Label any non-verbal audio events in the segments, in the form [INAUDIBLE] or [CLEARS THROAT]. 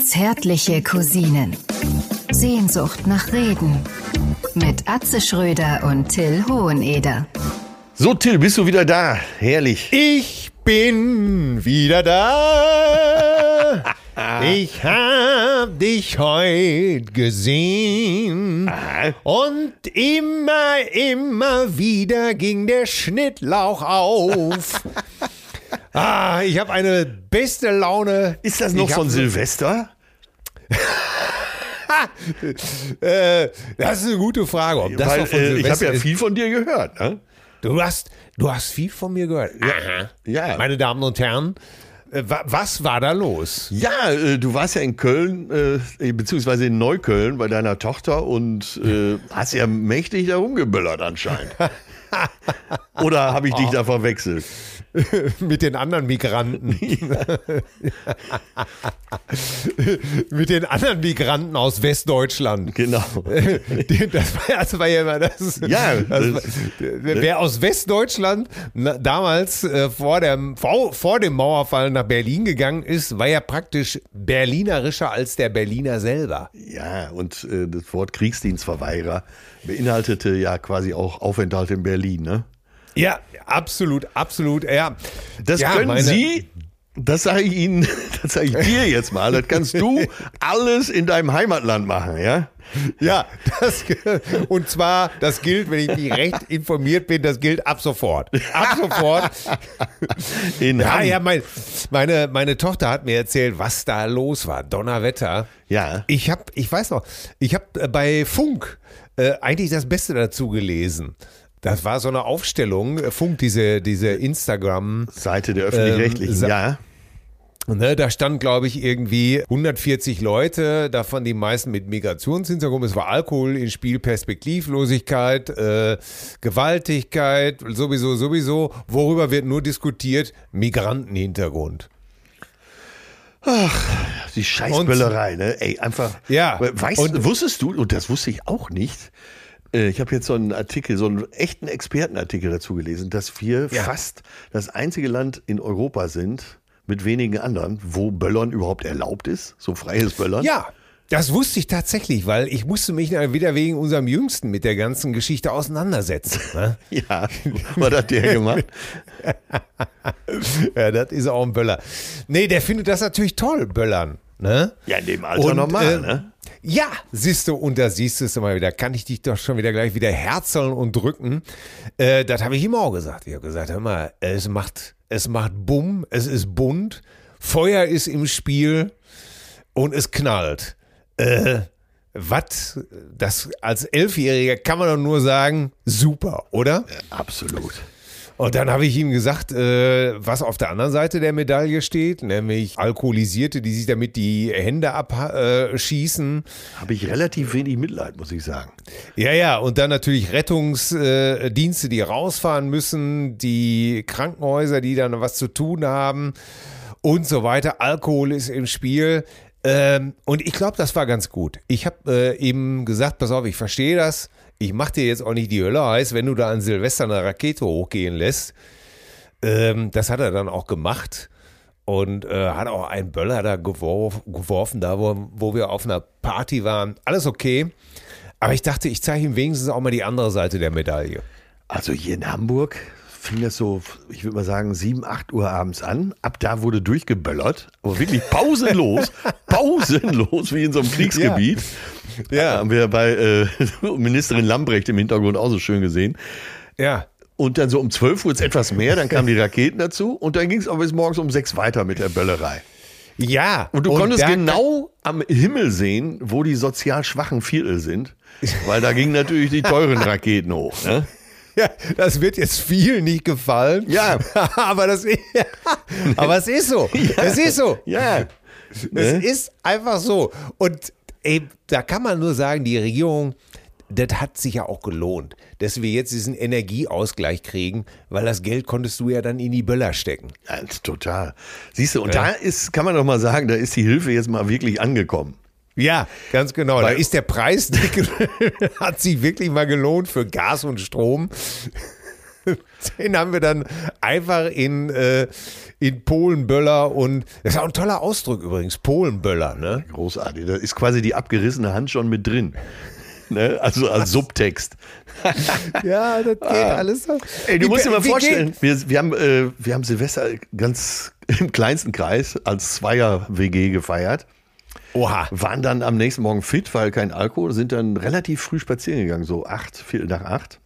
Zärtliche Cousinen. Sehnsucht nach Reden. Mit Atze Schröder und Till Hoheneder. So, Till, bist du wieder da? Herrlich. Ich bin wieder da. [LAUGHS] Ich hab dich heute gesehen. Und immer, immer wieder ging der Schnittlauch auf. [LAUGHS] Ah, ich habe eine beste Laune. Ist das noch Ich von Silvester? [LAUGHS] Äh, das ist eine gute Frage. Ob das Weil, von äh, ich habe Silvester ja viel von dir gehört. Ne? Du hast, du hast viel von mir gehört. Aha. Ja. Meine Damen und Herren, äh, wa- was war da los? Ja, du warst ja in Köln, beziehungsweise in Neukölln bei deiner Tochter und hast ja mächtig da rumgeböllert anscheinend. [LAUGHS] Oder habe ich dich da verwechselt? [LAUGHS] Mit den anderen Migranten. [LAUGHS] [LAUGHS] Mit den anderen Migranten aus Westdeutschland. Genau. Das war, das war ja immer das. Ja, das war, wer aus Westdeutschland damals äh, vor, dem, vor, vor dem Mauerfall nach Berlin gegangen ist, war ja praktisch berlinerischer als der Berliner selber. Ja, und äh, das Wort Kriegsdienstverweigerer beinhaltete ja quasi auch Aufenthalt in Berlin. Ne? Ja, absolut, absolut. Ja, Das ja, können meine- Sie, das sage ich Ihnen, [LAUGHS] das sage ich dir jetzt mal, das kannst du alles in deinem Heimatland machen, ja? Ja, das, [LAUGHS] und zwar, das gilt, wenn ich nicht recht informiert bin, das gilt ab sofort. Ab sofort. [LAUGHS] In Ja, Hamm. ja, mein, meine, meine Tochter hat mir erzählt, was da los war. Donnerwetter. Ja. Ich habe, ich weiß noch, ich habe bei Funk äh, eigentlich das Beste dazu gelesen. Das war so eine Aufstellung, äh, Funk, diese, diese Instagram. Seite der Öffentlich-Rechtlichen, Ähm, ja. Ne, da stand, glaube ich, irgendwie 140 Leute, davon die meisten mit Migrationshintergrund. Es war Alkohol im Spiel, Perspektivlosigkeit, äh, Gewaltigkeit, sowieso, sowieso. Worüber wird nur diskutiert? Migrantenhintergrund. Die Scheißböllerei, ne? Ey, einfach. Ja. Weißt, Und- wusstest du, und das wusste ich auch nicht, äh, ich habe jetzt so einen Artikel, so einen echten Expertenartikel dazu gelesen, dass wir Ja. fast das einzige Land in Europa sind, mit wenigen anderen, wo Böllern überhaupt erlaubt ist, so freies Böllern. Ja, das wusste ich tatsächlich, weil ich musste mich wieder wegen unserem Jüngsten mit der ganzen Geschichte auseinandersetzen. Ne? [LAUGHS] Ja, was hat der gemacht? [LAUGHS] ja, das ist auch ein Böller. Nee, der findet das natürlich toll, Böllern. Ne? Ja, in dem Alter Und, normal, äh, ne? Ja, siehst du, und da siehst du es immer wieder, kann ich dich doch schon wieder gleich wieder herzeln und drücken. Äh, das habe ich ihm auch gesagt. Ich habe gesagt, hör mal, es macht, es macht Bumm, es ist bunt, Feuer ist im Spiel und es knallt. Äh, was, das als Elfjähriger kann man doch nur sagen, super, oder? Absolut. Und dann habe ich ihm gesagt, äh, was auf der anderen Seite der Medaille steht, nämlich Alkoholisierte, die sich damit die Hände abschießen. Habe ich relativ wenig Mitleid, muss ich sagen. Ja, ja, und dann natürlich Rettungsdienste, die rausfahren müssen, die Krankenhäuser, die dann was zu tun haben und so weiter. Alkohol ist im Spiel. Ähm, und ich glaube, das war ganz gut. Ich habe äh, ihm gesagt, pass auf, ich verstehe das. Ich mache dir jetzt auch nicht die Hölle heiß, wenn du da an Silvester eine Rakete hochgehen lässt. Ähm, das hat er dann auch gemacht und äh, hat auch einen Böller da geworf, geworfen, da wo, wo wir auf einer Party waren. Alles okay. Aber ich dachte, ich zeige ihm wenigstens auch mal die andere Seite der Medaille. Also hier in Hamburg fing das so, ich würde mal sagen, 7, 8 Uhr abends an. Ab da wurde durchgeböllert, aber wirklich pausenlos, [LAUGHS] pausenlos, wie in so einem Kriegsgebiet. Ja. Haben wir bei äh, [LAUGHS] Ministerin Lambrecht im Hintergrund auch so schön gesehen. Ja. Und dann so um 12 Uhr ist etwas mehr, dann kamen die Raketen dazu und dann ging es aber bis morgens um 6 weiter mit der Böllerei. Ja. Und du konntest da- genau am Himmel sehen, wo die sozial schwachen Viertel sind, [LAUGHS] weil da gingen natürlich die teuren Raketen hoch. Ne? Ja, das wird jetzt vielen nicht gefallen. Ja. [LAUGHS] aber das ist, aber es ist so. Es ist so. Ja. Es Ne? ist einfach so. Und ey, da kann man nur sagen, die Regierung, das hat sich ja auch gelohnt, dass wir jetzt diesen Energieausgleich kriegen, weil das Geld konntest du ja dann in die Böller stecken. Ja, total. Siehst du, und da ist, kann man doch mal sagen, da ist die Hilfe jetzt mal wirklich angekommen. Ja, ganz genau. Weil- da ist der Preis, [LAUGHS] hat sich wirklich mal gelohnt für Gas und Strom. [LAUGHS] den haben wir dann einfach in, äh, in Polenböller und das ist auch ein toller Ausdruck übrigens, Polenböller, ne? Großartig. Da ist quasi die abgerissene Hand schon mit drin. [LAUGHS] Ne? Also als Subtext. [LAUGHS] Ja, das geht alles so. Ey, du Wie- musst dir mal vorstellen, wir, wir, haben, äh, wir haben Silvester ganz im kleinsten Kreis als Zweier-WG gefeiert. Oha. Waren dann am nächsten Morgen fit, weil kein Alkohol, sind dann relativ früh spazieren gegangen, so acht, viertel nach acht.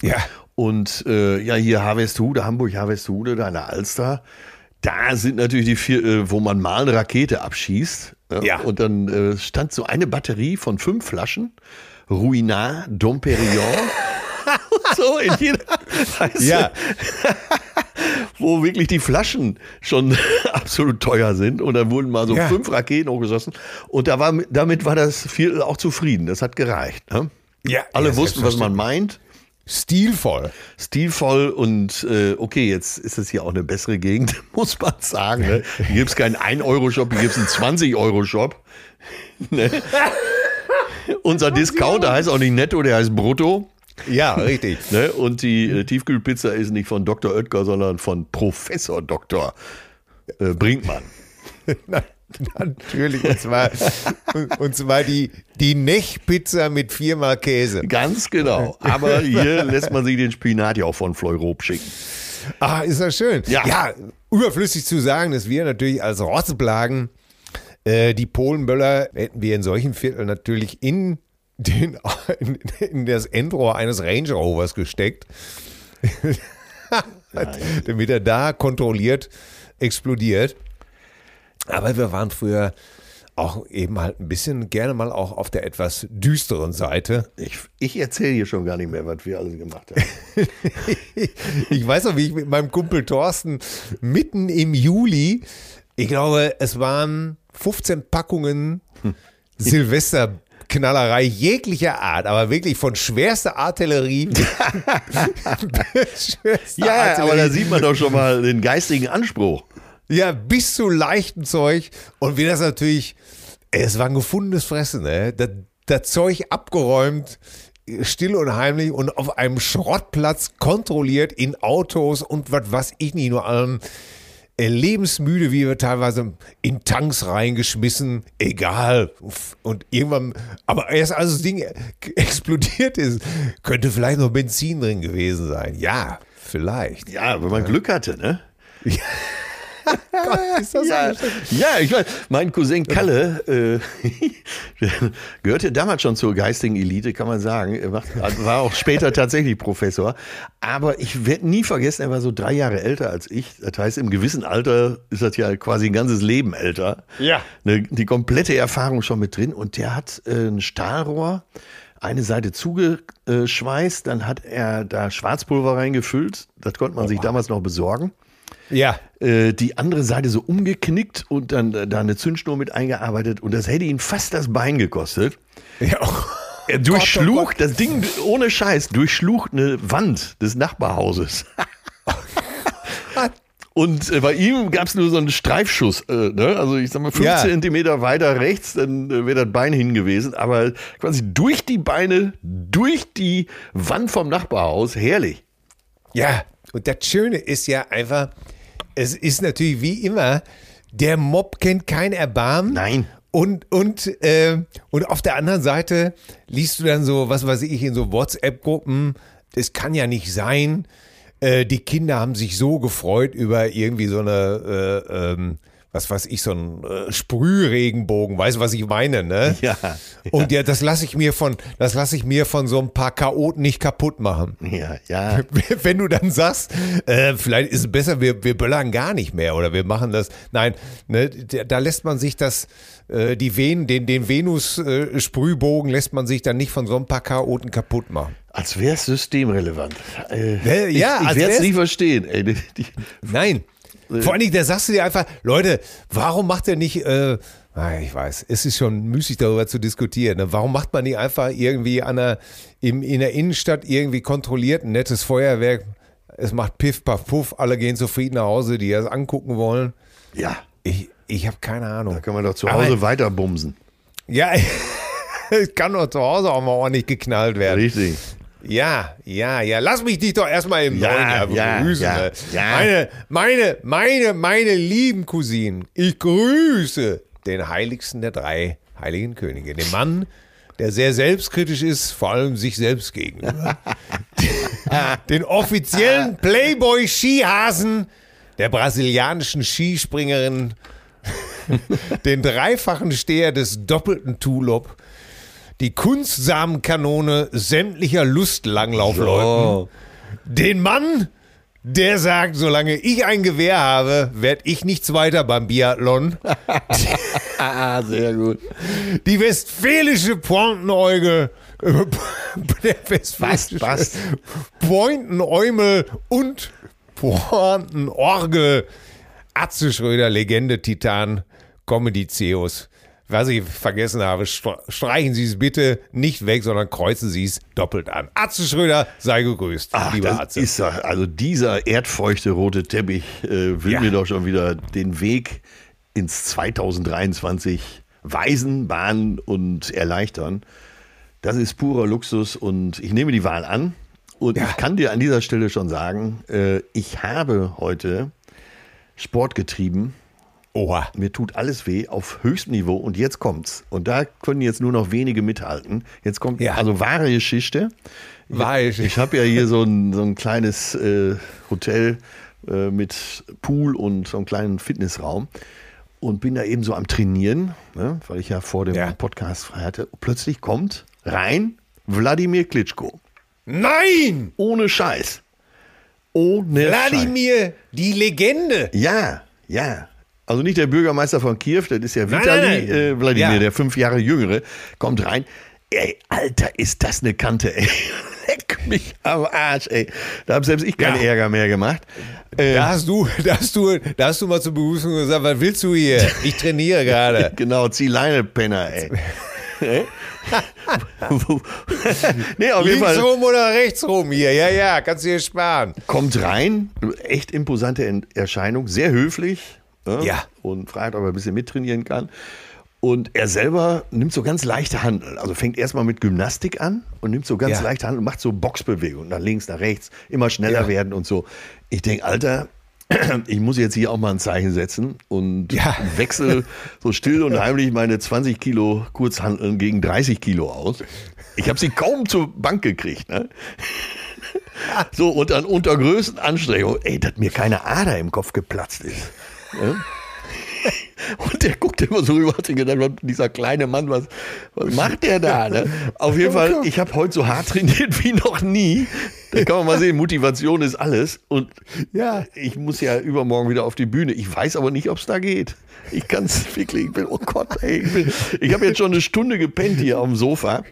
Ja. Und äh, ja, hier Harvesthude, Hamburg Harvesthude, da in der Alster. Da sind natürlich die vier, äh, wo man mal eine Rakete abschießt. ne? Ja. Und dann äh, stand so eine Batterie von fünf Flaschen. Ruinard, Dom Perignon. [LAUGHS] so in jeder. Weißt Ja. [LAUGHS] Wo wirklich die Flaschen schon [LAUGHS] absolut teuer sind. Und da wurden mal so Ja. fünf Raketen hochgeschossen. Und da war, damit war das Viertel auch zufrieden. Das hat gereicht. Ne? Ja, Alle ja, wussten, was man meint Stilvoll. stilvoll und äh, okay, jetzt ist es hier auch eine bessere Gegend, [LAUGHS] muss man sagen. Ne? Hier gibt es keinen 1-Euro-Shop, hier gibt es einen 20-Euro-Shop. [LAUGHS] Ne? Unser Discounter heißt auch nicht Netto, der heißt Brutto. Ja, richtig. Ne? Und die äh, Tiefkühlpizza ist nicht von Dr. Oetker, sondern von Professor Dr. Äh, Brinkmann. [LAUGHS] Na, natürlich. Und zwar, und, zwar die, die Nech-Pizza mit viermal Käse. Ganz genau. Aber hier lässt man sich den Spinat ja auch von Fleurop schicken. Ah, ist das schön. Ja. überflüssig zu sagen, dass wir natürlich als Rotzeblagen äh, die Polenböller hätten wir in solchen Vierteln natürlich in, den, in, in das Endrohr eines Range Rovers gesteckt, [LAUGHS] damit er da kontrolliert explodiert. Aber wir waren früher auch eben halt ein bisschen gerne mal auch auf der etwas düsteren Seite. Ich, ich erzähle hier schon gar nicht mehr, was wir alles gemacht haben. [LAUGHS] Ich weiß noch, wie ich mit meinem Kumpel Thorsten mitten im Juli, ich glaube, es waren 15 Packungen Silvesterknallerei jeglicher Art, aber wirklich von schwerster Artillerie. [LAUGHS] [LAUGHS] schwerster Ja, aber da Artillerie. sieht man doch schon mal den geistigen Anspruch. Ja, bis zu leichten Zeug. Und wie das natürlich, ey, es war ein gefundenes Fressen, ne? Das, das Zeug abgeräumt, still und heimlich und auf einem Schrottplatz kontrolliert in Autos und was weiß ich nicht nur allem. Äh, Lebensmüde, wie wir teilweise in Tanks reingeschmissen, egal. Und irgendwann, aber erst als das Ding explodiert ist, könnte vielleicht noch Benzin drin gewesen sein. Ja, vielleicht. Ja, wenn man Glück hatte, ne? [LAUGHS] [LAUGHS] Ist das Ja, ja, ich weiß, mein Cousin Kalle äh, [LAUGHS] gehörte damals schon zur geistigen Elite, kann man sagen. Er war auch später [LAUGHS] tatsächlich Professor. Aber ich werde nie vergessen, er war so drei Jahre älter als ich. Das heißt, im gewissen Alter ist das ja quasi ein ganzes Leben älter. Ja. Ne, die komplette Erfahrung schon mit drin. Und der hat äh, ein Stahlrohr, eine Seite zugeschweißt, dann hat er da Schwarzpulver reingefüllt. Das konnte man sich damals noch besorgen Ja. äh, die andere Seite so umgeknickt und dann äh, da eine Zündschnur mit eingearbeitet und das hätte ihn fast das Bein gekostet. ja. Er durchschlug, das Ding ohne Scheiß, durchschlug eine Wand des Nachbarhauses. [LAUGHS] Und äh, bei ihm gab es nur so einen Streifschuss, äh, ne? also ich sag mal 15 Ja. Zentimeter weiter rechts, dann äh, wäre das Bein hin gewesen, aber quasi durch die Beine, durch die Wand vom Nachbarhaus, herrlich. Ja, und das Schöne ist ja einfach, es ist natürlich wie immer, der Mob kennt kein Erbarmen. Nein. Und, und, äh, und auf der anderen Seite liest du dann so, was weiß ich, in so WhatsApp-Gruppen, es kann ja nicht sein, äh, die Kinder haben sich so gefreut über irgendwie so eine, äh, ähm, was weiß ich, so ein äh, Sprühregenbogen, weißt du, was ich meine, ne? [LAUGHS] Ja, Und ja, das lasse ich mir von, das lasse ich mir von so ein paar Chaoten nicht kaputt machen. Ja, ja. [LAUGHS] Wenn du dann sagst, äh, vielleicht ist es besser, wir, wir böllern gar nicht mehr oder wir machen das. Nein, ne, da lässt man sich das, äh, die Ven, den, den Venus-Sprühbogen lässt man sich dann nicht von so ein paar Chaoten kaputt machen. Als wäre es systemrelevant. Äh, Ja, ich ich werde es nie verstehen. Ey, [LAUGHS] Nein. Vor allen Dingen, da sagst du dir einfach, Leute, warum macht er nicht, äh, ah, ich weiß, es ist schon müßig darüber zu diskutieren. Ne? Warum macht man nicht einfach irgendwie an der, im, in der Innenstadt irgendwie kontrolliert ein nettes Feuerwerk? Es macht Piff, Paff, Puff, alle gehen zufrieden nach Hause, die das angucken wollen. ja, Ich, ich habe keine Ahnung. da kann man doch zu Aber- Hause weiter bumsen. Ja, [LAUGHS] es kann doch zu Hause auch mal ordentlich geknallt werden. Richtig. Ja, ja, ja. Lass mich dich doch erstmal im Ja, neuen Jahr ja, begrüßen. ja, ne? ja. Meine, meine, meine, meine lieben Cousinen, ich grüße den heiligsten der drei heiligen Könige. Den Mann, der sehr selbstkritisch ist, vor allem sich selbst gegenüber. [LAUGHS] den offiziellen Playboy-Skihasen der brasilianischen Skispringerin, den dreifachen Steher des doppelten Tulop, die Kunstsamenkanone sämtlicher Lustlanglaufleuten, den Mann, der sagt, solange ich ein Gewehr habe, werde ich nichts weiter beim Biathlon. [LAUGHS] Sehr gut. Die westfälische Pointenäugel, äh, [LAUGHS] der westfälische. Pointenäumel und Pointenorgel, Atze Schröder, Legende, Titan, Comedy Zeus. Was ich vergessen habe, stre- streichen Sie es bitte nicht weg, sondern kreuzen Sie es doppelt an. Atze Schröder, sei gegrüßt, Ach, lieber das Atze. ist doch, also dieser erdfeuchte rote Teppich äh, will Ja. mir doch schon wieder den Weg ins 2023 weisen, bahnen und erleichtern. Das ist purer Luxus und ich nehme die Wahl an. Und Ja. ich kann dir an dieser Stelle schon sagen, äh, ich habe heute Sport getrieben. Oha. Mir tut alles weh auf höchstem Niveau und jetzt kommt's. Und da können jetzt nur noch wenige mithalten. Jetzt kommt Ja. also wahre Geschichte. Weiß Ich habe ja hier so ein, so ein kleines äh, Hotel äh, mit Pool und so einem kleinen Fitnessraum und bin da eben so am Trainieren, ne, weil ich ja vor dem Ja. Podcast frei hatte. Plötzlich kommt rein Wladimir Klitschko. Nein! Ohne Scheiß. Ohne Scheiß. Wladimir, die Legende. Ja, ja. Also nicht der Bürgermeister von Kiew, das ist ja Vitali. Äh, Wladimir, Ja. der fünf Jahre jüngere, kommt rein. Ey, Alter, ist das eine Kante, ey. [LAUGHS] Leck mich am Arsch, ey. Da hab selbst ich keinen Ja. Ärger mehr gemacht. Äh, Da hast du, da hast du, da hast du mal zur Begrüßung gesagt, was willst du hier? Ich trainiere gerade. [LAUGHS] Genau, zieh Leine, Penner, ey. [LAUGHS] Nee, auf jeden Links Fall rum oder rechts rum hier? Ja, ja, kannst du dir sparen. kommt rein, echt imposante Erscheinung, sehr höflich. Ne? Ja. Und fragt, ob er ein bisschen mittrainieren kann. Und er selber nimmt so ganz leichte Handeln. Also fängt erstmal mit Gymnastik an und nimmt so ganz Ja. leichte Handeln und macht so Boxbewegungen nach links, nach rechts, immer schneller Ja. werden und so. Ich denke, Alter, [CLEARS THROAT] ich muss jetzt hier auch mal ein Zeichen setzen und Ja. [LAUGHS] wechsel so still und heimlich meine 20 Kilo Kurzhandeln gegen 30 Kilo aus. Ich habe sie kaum zur Bank gekriegt. Ne? [LAUGHS] So, und dann unter größten Anstrengungen, ey, dass mir keine Ader im Kopf geplatzt ist. Und der guckt immer so rüber, hat sich gedacht, dieser kleine Mann, was, was macht der da? Ne? Auf jeden Fall, ich habe heute so hart trainiert wie noch nie. Da kann man mal sehen, Motivation ist alles. Und Ja. ich muss ja übermorgen wieder auf die Bühne. Ich weiß aber nicht, ob es da geht. Ich kann es wirklich, ich bin, oh Gott, ey, ich, bin- ich habe jetzt schon eine Stunde gepennt hier auf dem Sofa.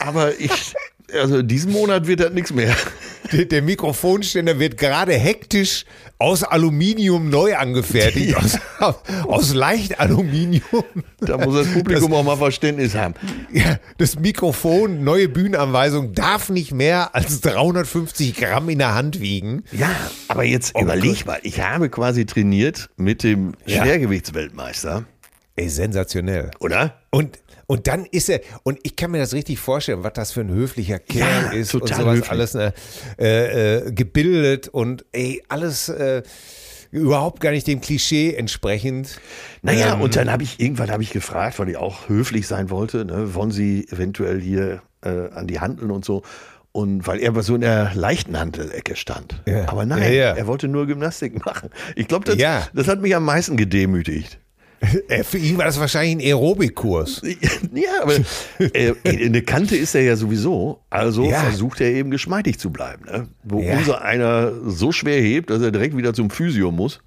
Aber ich, also diesen Monat wird das nichts mehr. [LAUGHS] Der, der Mikrofonständer wird gerade hektisch aus Aluminium neu angefertigt. Aus, aus leicht Aluminium. Da muss das Publikum auch mal Verständnis haben. Ja, das Mikrofon, neue Bühnenanweisung, darf nicht mehr als 350 Gramm in der Hand wiegen. Ja, aber jetzt Oh überleg mal, ich habe quasi trainiert mit dem Ja. Schwergewichtsweltmeister, Ey, sensationell. oder? Und, und dann ist er, und ich kann mir das richtig vorstellen, was das für ein höflicher Kerl Ja, ist total und sowas höflich. alles ne, äh, äh, gebildet und ey, alles äh, überhaupt gar nicht dem Klischee entsprechend. Naja, Ähm, und dann habe ich, irgendwann habe ich gefragt, weil ich auch höflich sein wollte, ne, wollen Sie eventuell hier äh, an die Handeln und so. Und weil er aber so in der leichten Handelecke stand. Ja. Aber nein, Ja, ja. er wollte nur Gymnastik [LAUGHS] machen. Ich glaube, das, das hat mich am meisten gedemütigt. Äh, für ihn war das wahrscheinlich ein Aerobikkurs. [LAUGHS] Ja, aber äh, eine Kante ist er ja sowieso. Also Ja. versucht er eben geschmeidig zu bleiben. Ne? Wo Ja. unser einer so schwer hebt, dass er direkt wieder zum Physio muss.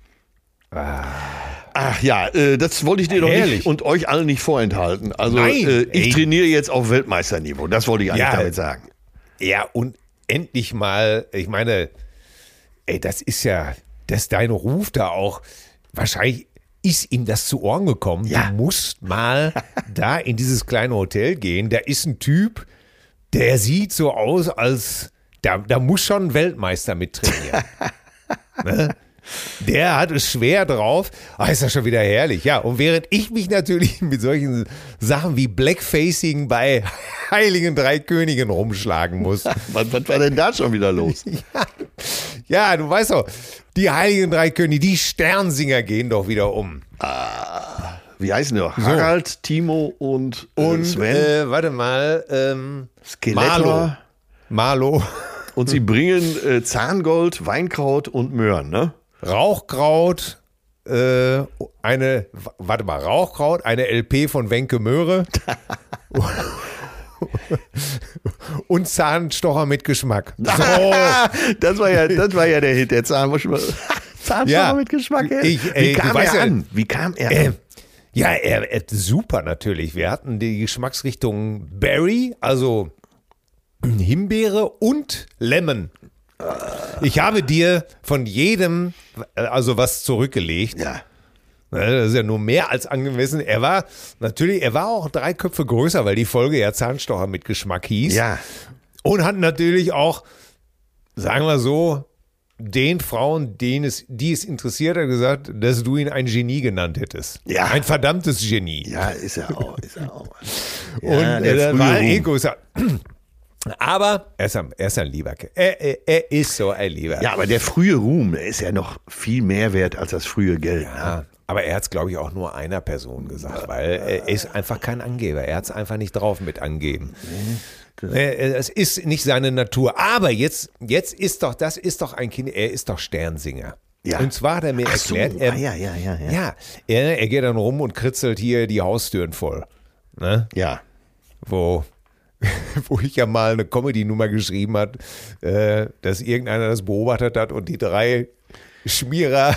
Ach ja, äh, das wollte ich dir doch Ah. Herrlich. nicht und euch allen nicht vorenthalten. Also Nein, äh, ich trainiere jetzt auf Weltmeisterniveau. Das wollte ich eigentlich Ja. damit sagen. Ja, und endlich mal, ich meine, ey, das ist ja, dass dein Ruf da auch, wahrscheinlich ist ihm das zu Ohren gekommen. Ja. Du musst mal [LAUGHS] da in dieses kleine Hotel gehen. Da ist ein Typ, der sieht so aus, als da, da muss schon ein Weltmeister mit trainieren. [LAUGHS] ne? Der hat es schwer drauf. Ah, ist das schon wieder herrlich. Ja, und während ich mich natürlich [LAUGHS] mit solchen Sachen wie Blackfacing bei Heiligen Drei Königen rumschlagen muss. Was, was war denn da schon wieder los? Ja, ja, du weißt doch, die Heiligen Drei Könige, die Sternsinger gehen doch wieder um. Wie heißen die noch? Harald, Timo und, äh, Und, Sven. äh, warte mal, ähm. Marlo. Marlo. Und sie bringen äh, Zahngold, Weinkraut und Möhren, ne? Rauchkraut, äh, eine, warte mal, Rauchkraut, eine LP von Wenke Möhre [LAUGHS] [LAUGHS] und Zahnstocher mit Geschmack. [LAUGHS] So, das, war ja, das war ja der Hit, der Zahn. [LAUGHS] Zahnstocher Ja. mit Geschmack. ey. Ich- ey, Wie kam er ja- an? Wie kam er äh, an? ja, er, er, super natürlich. Wir hatten die Geschmacksrichtung Berry, also Himbeere und Lemon. Ich habe dir von jedem äh, also was zurückgelegt. Ja. Ne, Das ist ja nur mehr als angemessen. Er war natürlich, er war auch drei Köpfe größer, weil die Folge ja Zahnstocher mit Geschmack hieß. Ja. Und hat natürlich auch, sagen wir so, den Frauen, denen es, die es interessiert hat, gesagt, dass du ihn ein Genie genannt hättest. Ja. Ein verdammtes Genie. Ja, ist er auch. Ist er auch. [LAUGHS] Und Ja, der er frühe war Ruhm. Ego. ist er- Aber er ist ein, er ist ein lieber. Er, er, er ist so ein lieber. Ja, aber der frühe Ruhm, der ist ja noch viel mehr wert als das frühe Geld. Ne? Aber er hat es, glaube ich, auch nur einer Person gesagt, weil er ist einfach kein Angeber. Er hat es einfach nicht drauf mit angeben. Äh, Es ist nicht seine Natur. Aber jetzt, jetzt ist doch, das ist doch ein Kind, er ist doch Sternsinger. Ja. Und zwar hat er mir Ach so, erklärt, er, ah, ja, ja, ja, ja. ja, er, er geht dann rum und kritzelt hier die Haustüren voll. Ne? Ja. wo, [LAUGHS] wo ich ja mal eine Comedy-Nummer geschrieben hat, äh, dass irgendeiner das beobachtet hat und die drei Schmierer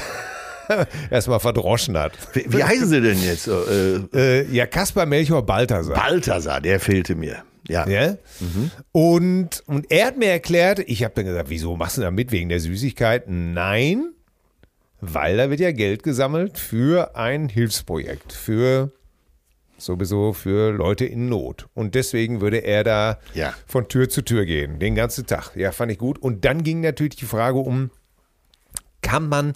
[LAUGHS] erstmal verdroschen hat. Wie, wie heißen sie denn jetzt? Äh, Äh, ja, Kaspar Melchior Balthasar. Balthasar, der fehlte mir. Ja. Ja? Und, und er hat mir erklärt, ich habe dann gesagt, wieso machst du da mit wegen der Süßigkeit? Nein, weil da wird ja Geld gesammelt für ein Hilfsprojekt, für sowieso für Leute in Not. Und deswegen würde er da Ja. von Tür zu Tür gehen, den ganzen Tag. Ja, fand ich gut. Und dann ging natürlich die Frage um, kann man,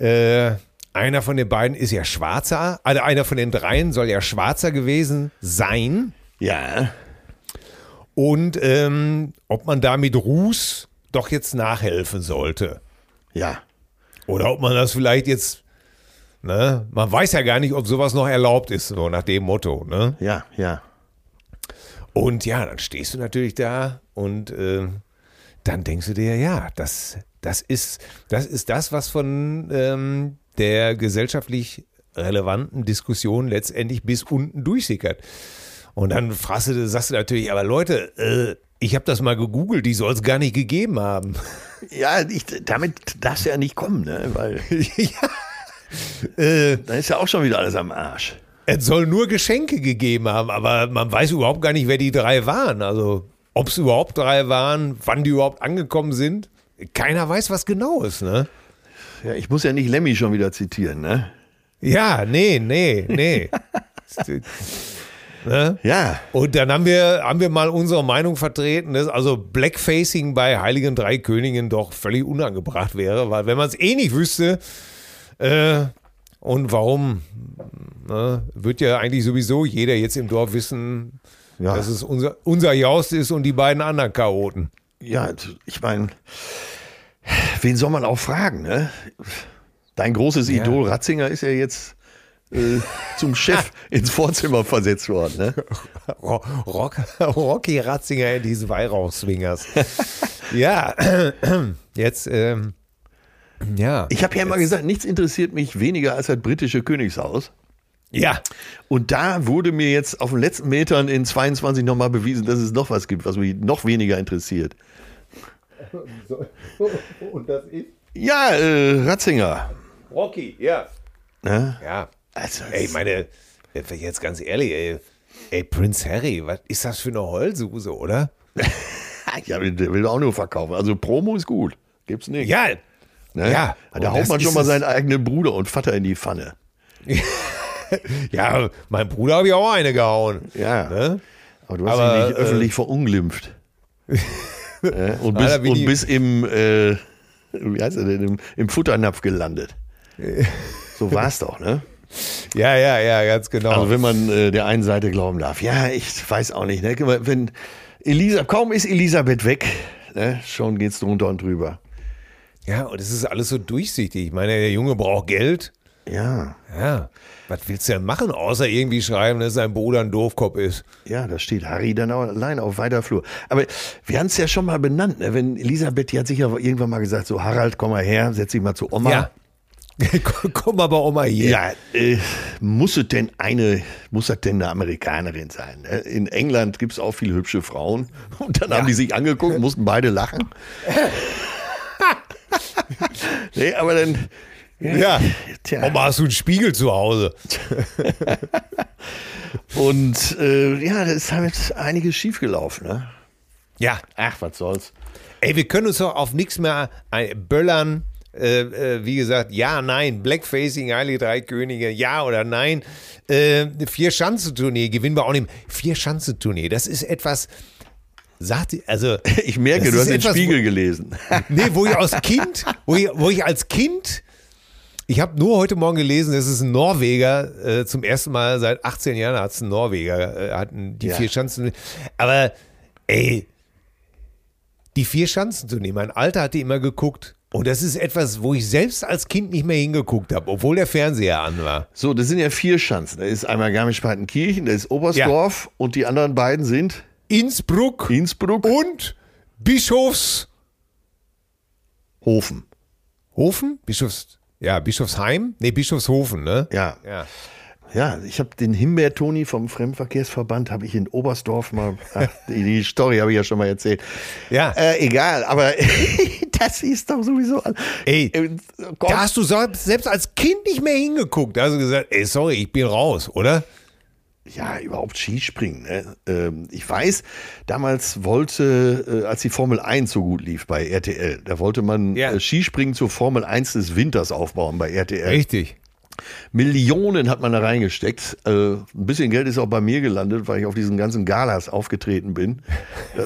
äh, einer von den beiden ist ja schwarzer, also einer von den dreien soll ja schwarzer gewesen sein. Ja. Und ähm, ob man da mit Ruß doch jetzt nachhelfen sollte. Ja. Oder ob man das vielleicht jetzt, ne, man weiß ja gar nicht, ob sowas noch erlaubt ist, so nach dem Motto, ne? Ja, ja. Und ja, dann stehst du natürlich da und äh, dann denkst du dir, ja, das, das, ist, das ist das, was von ähm, der gesellschaftlich relevanten Diskussion letztendlich bis unten durchsickert. Und dann fragst du, sagst du natürlich, aber Leute, äh, ich habe das mal gegoogelt, die soll es gar nicht gegeben haben. Ja, ich, damit darfst du ja nicht kommen, ne? Weil [LAUGHS] äh, dann ist ja auch schon wieder alles am Arsch. es soll nur Geschenke gegeben haben, aber man weiß überhaupt gar nicht, wer die drei waren. Also ob es überhaupt drei waren, wann die überhaupt angekommen sind. Keiner weiß, was genau ist, ne? Ja, ich muss ja nicht Lemmy schon wieder zitieren, ne? Ja, nee, nee, nee. [LAUGHS] ne? Ja. Und dann haben wir, haben wir mal unsere Meinung vertreten, dass also Blackfacing bei Heiligen Drei Königen doch völlig unangebracht wäre, weil wenn man es eh nicht wüsste, äh, und warum, ne, wird ja eigentlich sowieso jeder jetzt im Dorf wissen, Ja. dass es unser, unser Jaust ist und die beiden anderen Chaoten. Ja, ich meine, wen soll man auch fragen, ne? Dein großes Idol Ratzinger ist ja jetzt äh, zum Chef [LAUGHS] ins Vorzimmer versetzt worden, ne? Ro- Rock, Rocky Ratzinger in diesen Weihrauchswingers. [LAUGHS] ja, [CLEARS THROAT] jetzt, ähm, ja. Ich habe ja immer gesagt, nichts interessiert mich weniger als das britische Königshaus. Ja, Und da wurde mir jetzt auf den letzten Metern in 22 nochmal bewiesen, dass es noch was gibt, was mich noch weniger interessiert. [LAUGHS] und das ist Ja, äh, Ratzinger. Rocky, ja. Ne? Ja. Also, Ey, meine, jetzt ganz ehrlich, ey, ey, Prince Harry, was ist das für eine Heulsuse, oder? [LAUGHS] ja, der will auch nur verkaufen. Also Promo ist gut. Gibt's nicht. Ja, ne? ja. Da haut man schon mal seinen eigenen Bruder und Vater in die Pfanne. [LAUGHS] ja, mein Bruder habe ich auch eine gehauen. Ja. Ne? Aber du hast Aber, ihn nicht äh, öffentlich verunglimpft. Äh, und bis, und bis im, äh, wie heißt er denn, im, im Futternapf gelandet. So war es doch, ne? Ja, ja, ja, ganz genau. Also wenn man äh, der einen Seite glauben darf. Ja, ich weiß auch nicht. Ne? Wenn Elisa, kaum ist Elisabeth weg, ne? schon geht's drunter und drüber. ja, und es ist alles so durchsichtig. Ich meine, der Junge braucht Geld. Ja, Ja. Was willst du denn machen, außer irgendwie schreiben, dass sein Bruder ein Doofkopf ist? ja, da steht Harry dann auch allein auf weiter Flur. Aber wir haben es ja schon mal benannt. Ne? Wenn Elisabeth, die hat sicher irgendwann mal gesagt, so Harald, komm mal her, setz dich mal zu Oma. Ja. [LAUGHS] Komm aber mal hier. Ja, äh, muss es denn eine, muss das denn eine Amerikanerin sein? Ne? In England gibt es auch viele hübsche Frauen. [LAUGHS] Und dann haben die sich angeguckt, mussten beide lachen. [LAUGHS] nee, aber dann, Ja. tja. Oma, hast du einen Spiegel zu Hause? [LAUGHS] Und äh, ja, da ist halt einiges schiefgelaufen. Ne? Ja. Ach, was soll's. Ey, wir können uns doch auf nichts mehr ein- böllern. Äh, äh, wie gesagt, ja, nein, Blackfacing, Heilige Drei Könige, ja oder nein. Äh, vier Schanzentournee gewinnen wir auch nicht. Vier Schanzentournee, das ist etwas, sagt, also, [LAUGHS] Ich merke, du hast den etwas, Spiegel gelesen. nee, wo ich als [LAUGHS] Kind, wo ich, wo ich als Kind, ich habe nur heute Morgen gelesen, dass es ein Norweger, äh, zum ersten Mal seit 18 Jahren hat es ein Norweger, äh, hatten die Ja. vier Schanzen. Aber, ey, die vier Schanzentournee, mein Alter hat die immer geguckt. Und das ist etwas, wo ich selbst als Kind nicht mehr hingeguckt habe, obwohl der Fernseher an war. So, das sind ja vier Schanzen. Da ist einmal Garmisch-Partenkirchen, da ist Oberstdorf und die anderen beiden sind Innsbruck Innsbruck, und Bischofshofen. Hofen. Bischofs, ja, Bischofsheim? Nee, Bischofshofen, ne? Ja, Ja. ja. Ich habe den Himbeer-Toni vom Fremdenverkehrsverband habe ich in Oberstdorf mal. [LAUGHS] Ach, die, Story habe ich ja schon mal erzählt. Ja. Äh, egal, aber [LAUGHS] das ist doch sowieso. Ey, Äh, Gott. Da hast du selbst selbst als Kind nicht mehr hingeguckt. Da hast du gesagt, ey, sorry, ich bin raus, oder? Ja, überhaupt Skispringen. Ne? Ähm, ich weiß, damals wollte, äh, als die Formel 1 so gut lief bei RTL, da wollte man Ja. äh, Skispringen zur Formel 1 des Winters aufbauen bei RTL. Richtig. Millionen hat man da reingesteckt. Äh, ein bisschen Geld ist auch bei mir gelandet, weil ich auf diesen ganzen Galas aufgetreten bin. Äh,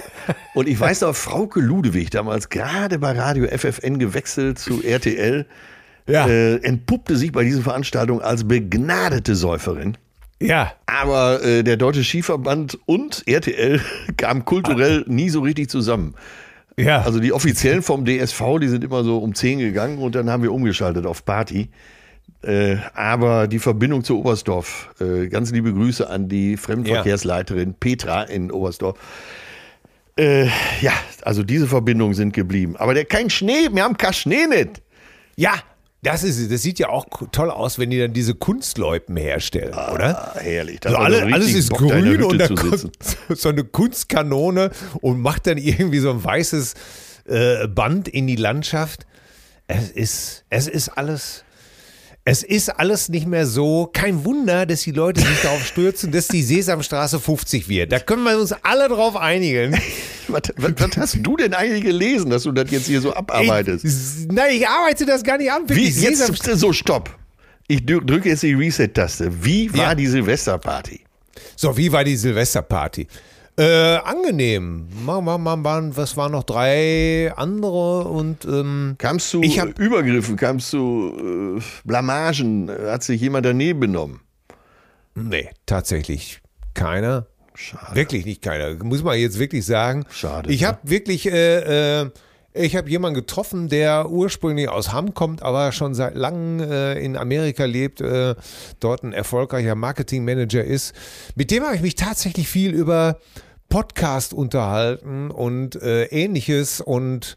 Und ich weiß noch, Frauke Ludewig, damals gerade bei Radio FFN gewechselt zu RTL, Ja. äh, entpuppte sich bei dieser Veranstaltung als begnadete Säuferin. Ja. Aber äh, der Deutsche Skiverband und RTL [LAUGHS] kamen kulturell nie so richtig zusammen. Ja. Also die Offiziellen vom DSV, die sind immer so um 10 gegangen und dann haben wir umgeschaltet auf Party. Äh, aber die Verbindung zu Oberstdorf, äh, ganz liebe Grüße an die Fremdenverkehrsleiterin Petra in Oberstdorf. Äh, ja, also diese Verbindungen sind geblieben. Aber der kein Schnee, wir haben kein Schnee nicht. ja. Das, ist, das sieht ja auch toll aus, wenn die dann diese Kunstloipen herstellen, oder? Ah, herrlich. Da Also alle, so alles ist Bock, grün und da kommt [LAUGHS] so eine Kunstkanone und macht dann irgendwie so ein weißes äh, Band in die Landschaft. Es ist, es ist alles. Es ist alles nicht mehr so. Kein Wunder, dass die Leute sich darauf stürzen, dass die Sesamstraße 50 wird. Da können wir uns alle drauf einigen. [LAUGHS] Was, was, was hast du denn eigentlich gelesen, dass du das jetzt hier so abarbeitest? Ich, nein, ich arbeite das gar nicht an. Wie, jetzt, so, stopp. Ich drü- drücke jetzt die Reset-Taste. Wie war Ja. die Silvesterparty? So, wie war die Silvesterparty? Äh, angenehm. Was waren noch drei andere und ähm, Kamst du Ich hab- Übergriffen, kamst du äh, Blamagen, hat sich jemand daneben benommen? nee, tatsächlich keiner. Schade. Wirklich nicht keiner. Muss man jetzt wirklich sagen. Schade, Ich ne? habe wirklich, äh, äh, ich habe jemanden getroffen, der ursprünglich aus Hamm kommt, aber schon seit langem äh, in Amerika lebt, äh, dort ein erfolgreicher Marketingmanager ist. Mit dem habe ich mich tatsächlich viel über Podcast unterhalten und äh, ähnliches und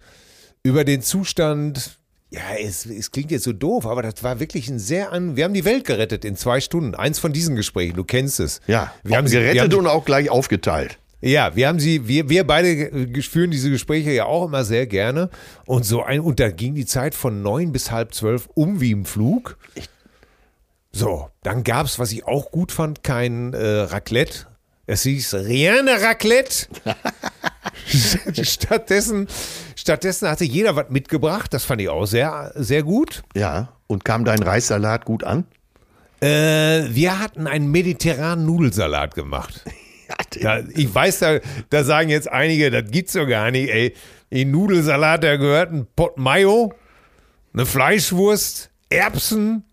über den Zustand. Ja, es, es klingt jetzt so doof, aber das war wirklich ein sehr an. Wir haben die Welt gerettet in zwei Stunden. Eins von diesen Gesprächen, du kennst es. Ja, wir haben sie- wir gerettet haben- und auch gleich aufgeteilt. Ja, wir haben sie, wir, wir beide führen diese Gespräche ja auch immer sehr gerne. Und so ein, und da ging die Zeit von neun bis halb zwölf um wie im Flug. So, dann gab es, was ich auch gut fand, kein äh, Raclette. Es hieß Riane Raclette. [LAUGHS] [LAUGHS] stattdessen, stattdessen hatte jeder was mitgebracht. Das fand ich auch sehr, sehr gut. Ja. Und kam dein Reissalat gut an? Äh, wir hatten einen mediterranen Nudelsalat gemacht. [LAUGHS] Ja, ich weiß, da, da sagen jetzt einige, das gibt's doch gar nicht, ey. In Nudelsalat, da gehört ein Pot Mayo, eine Fleischwurst, Erbsen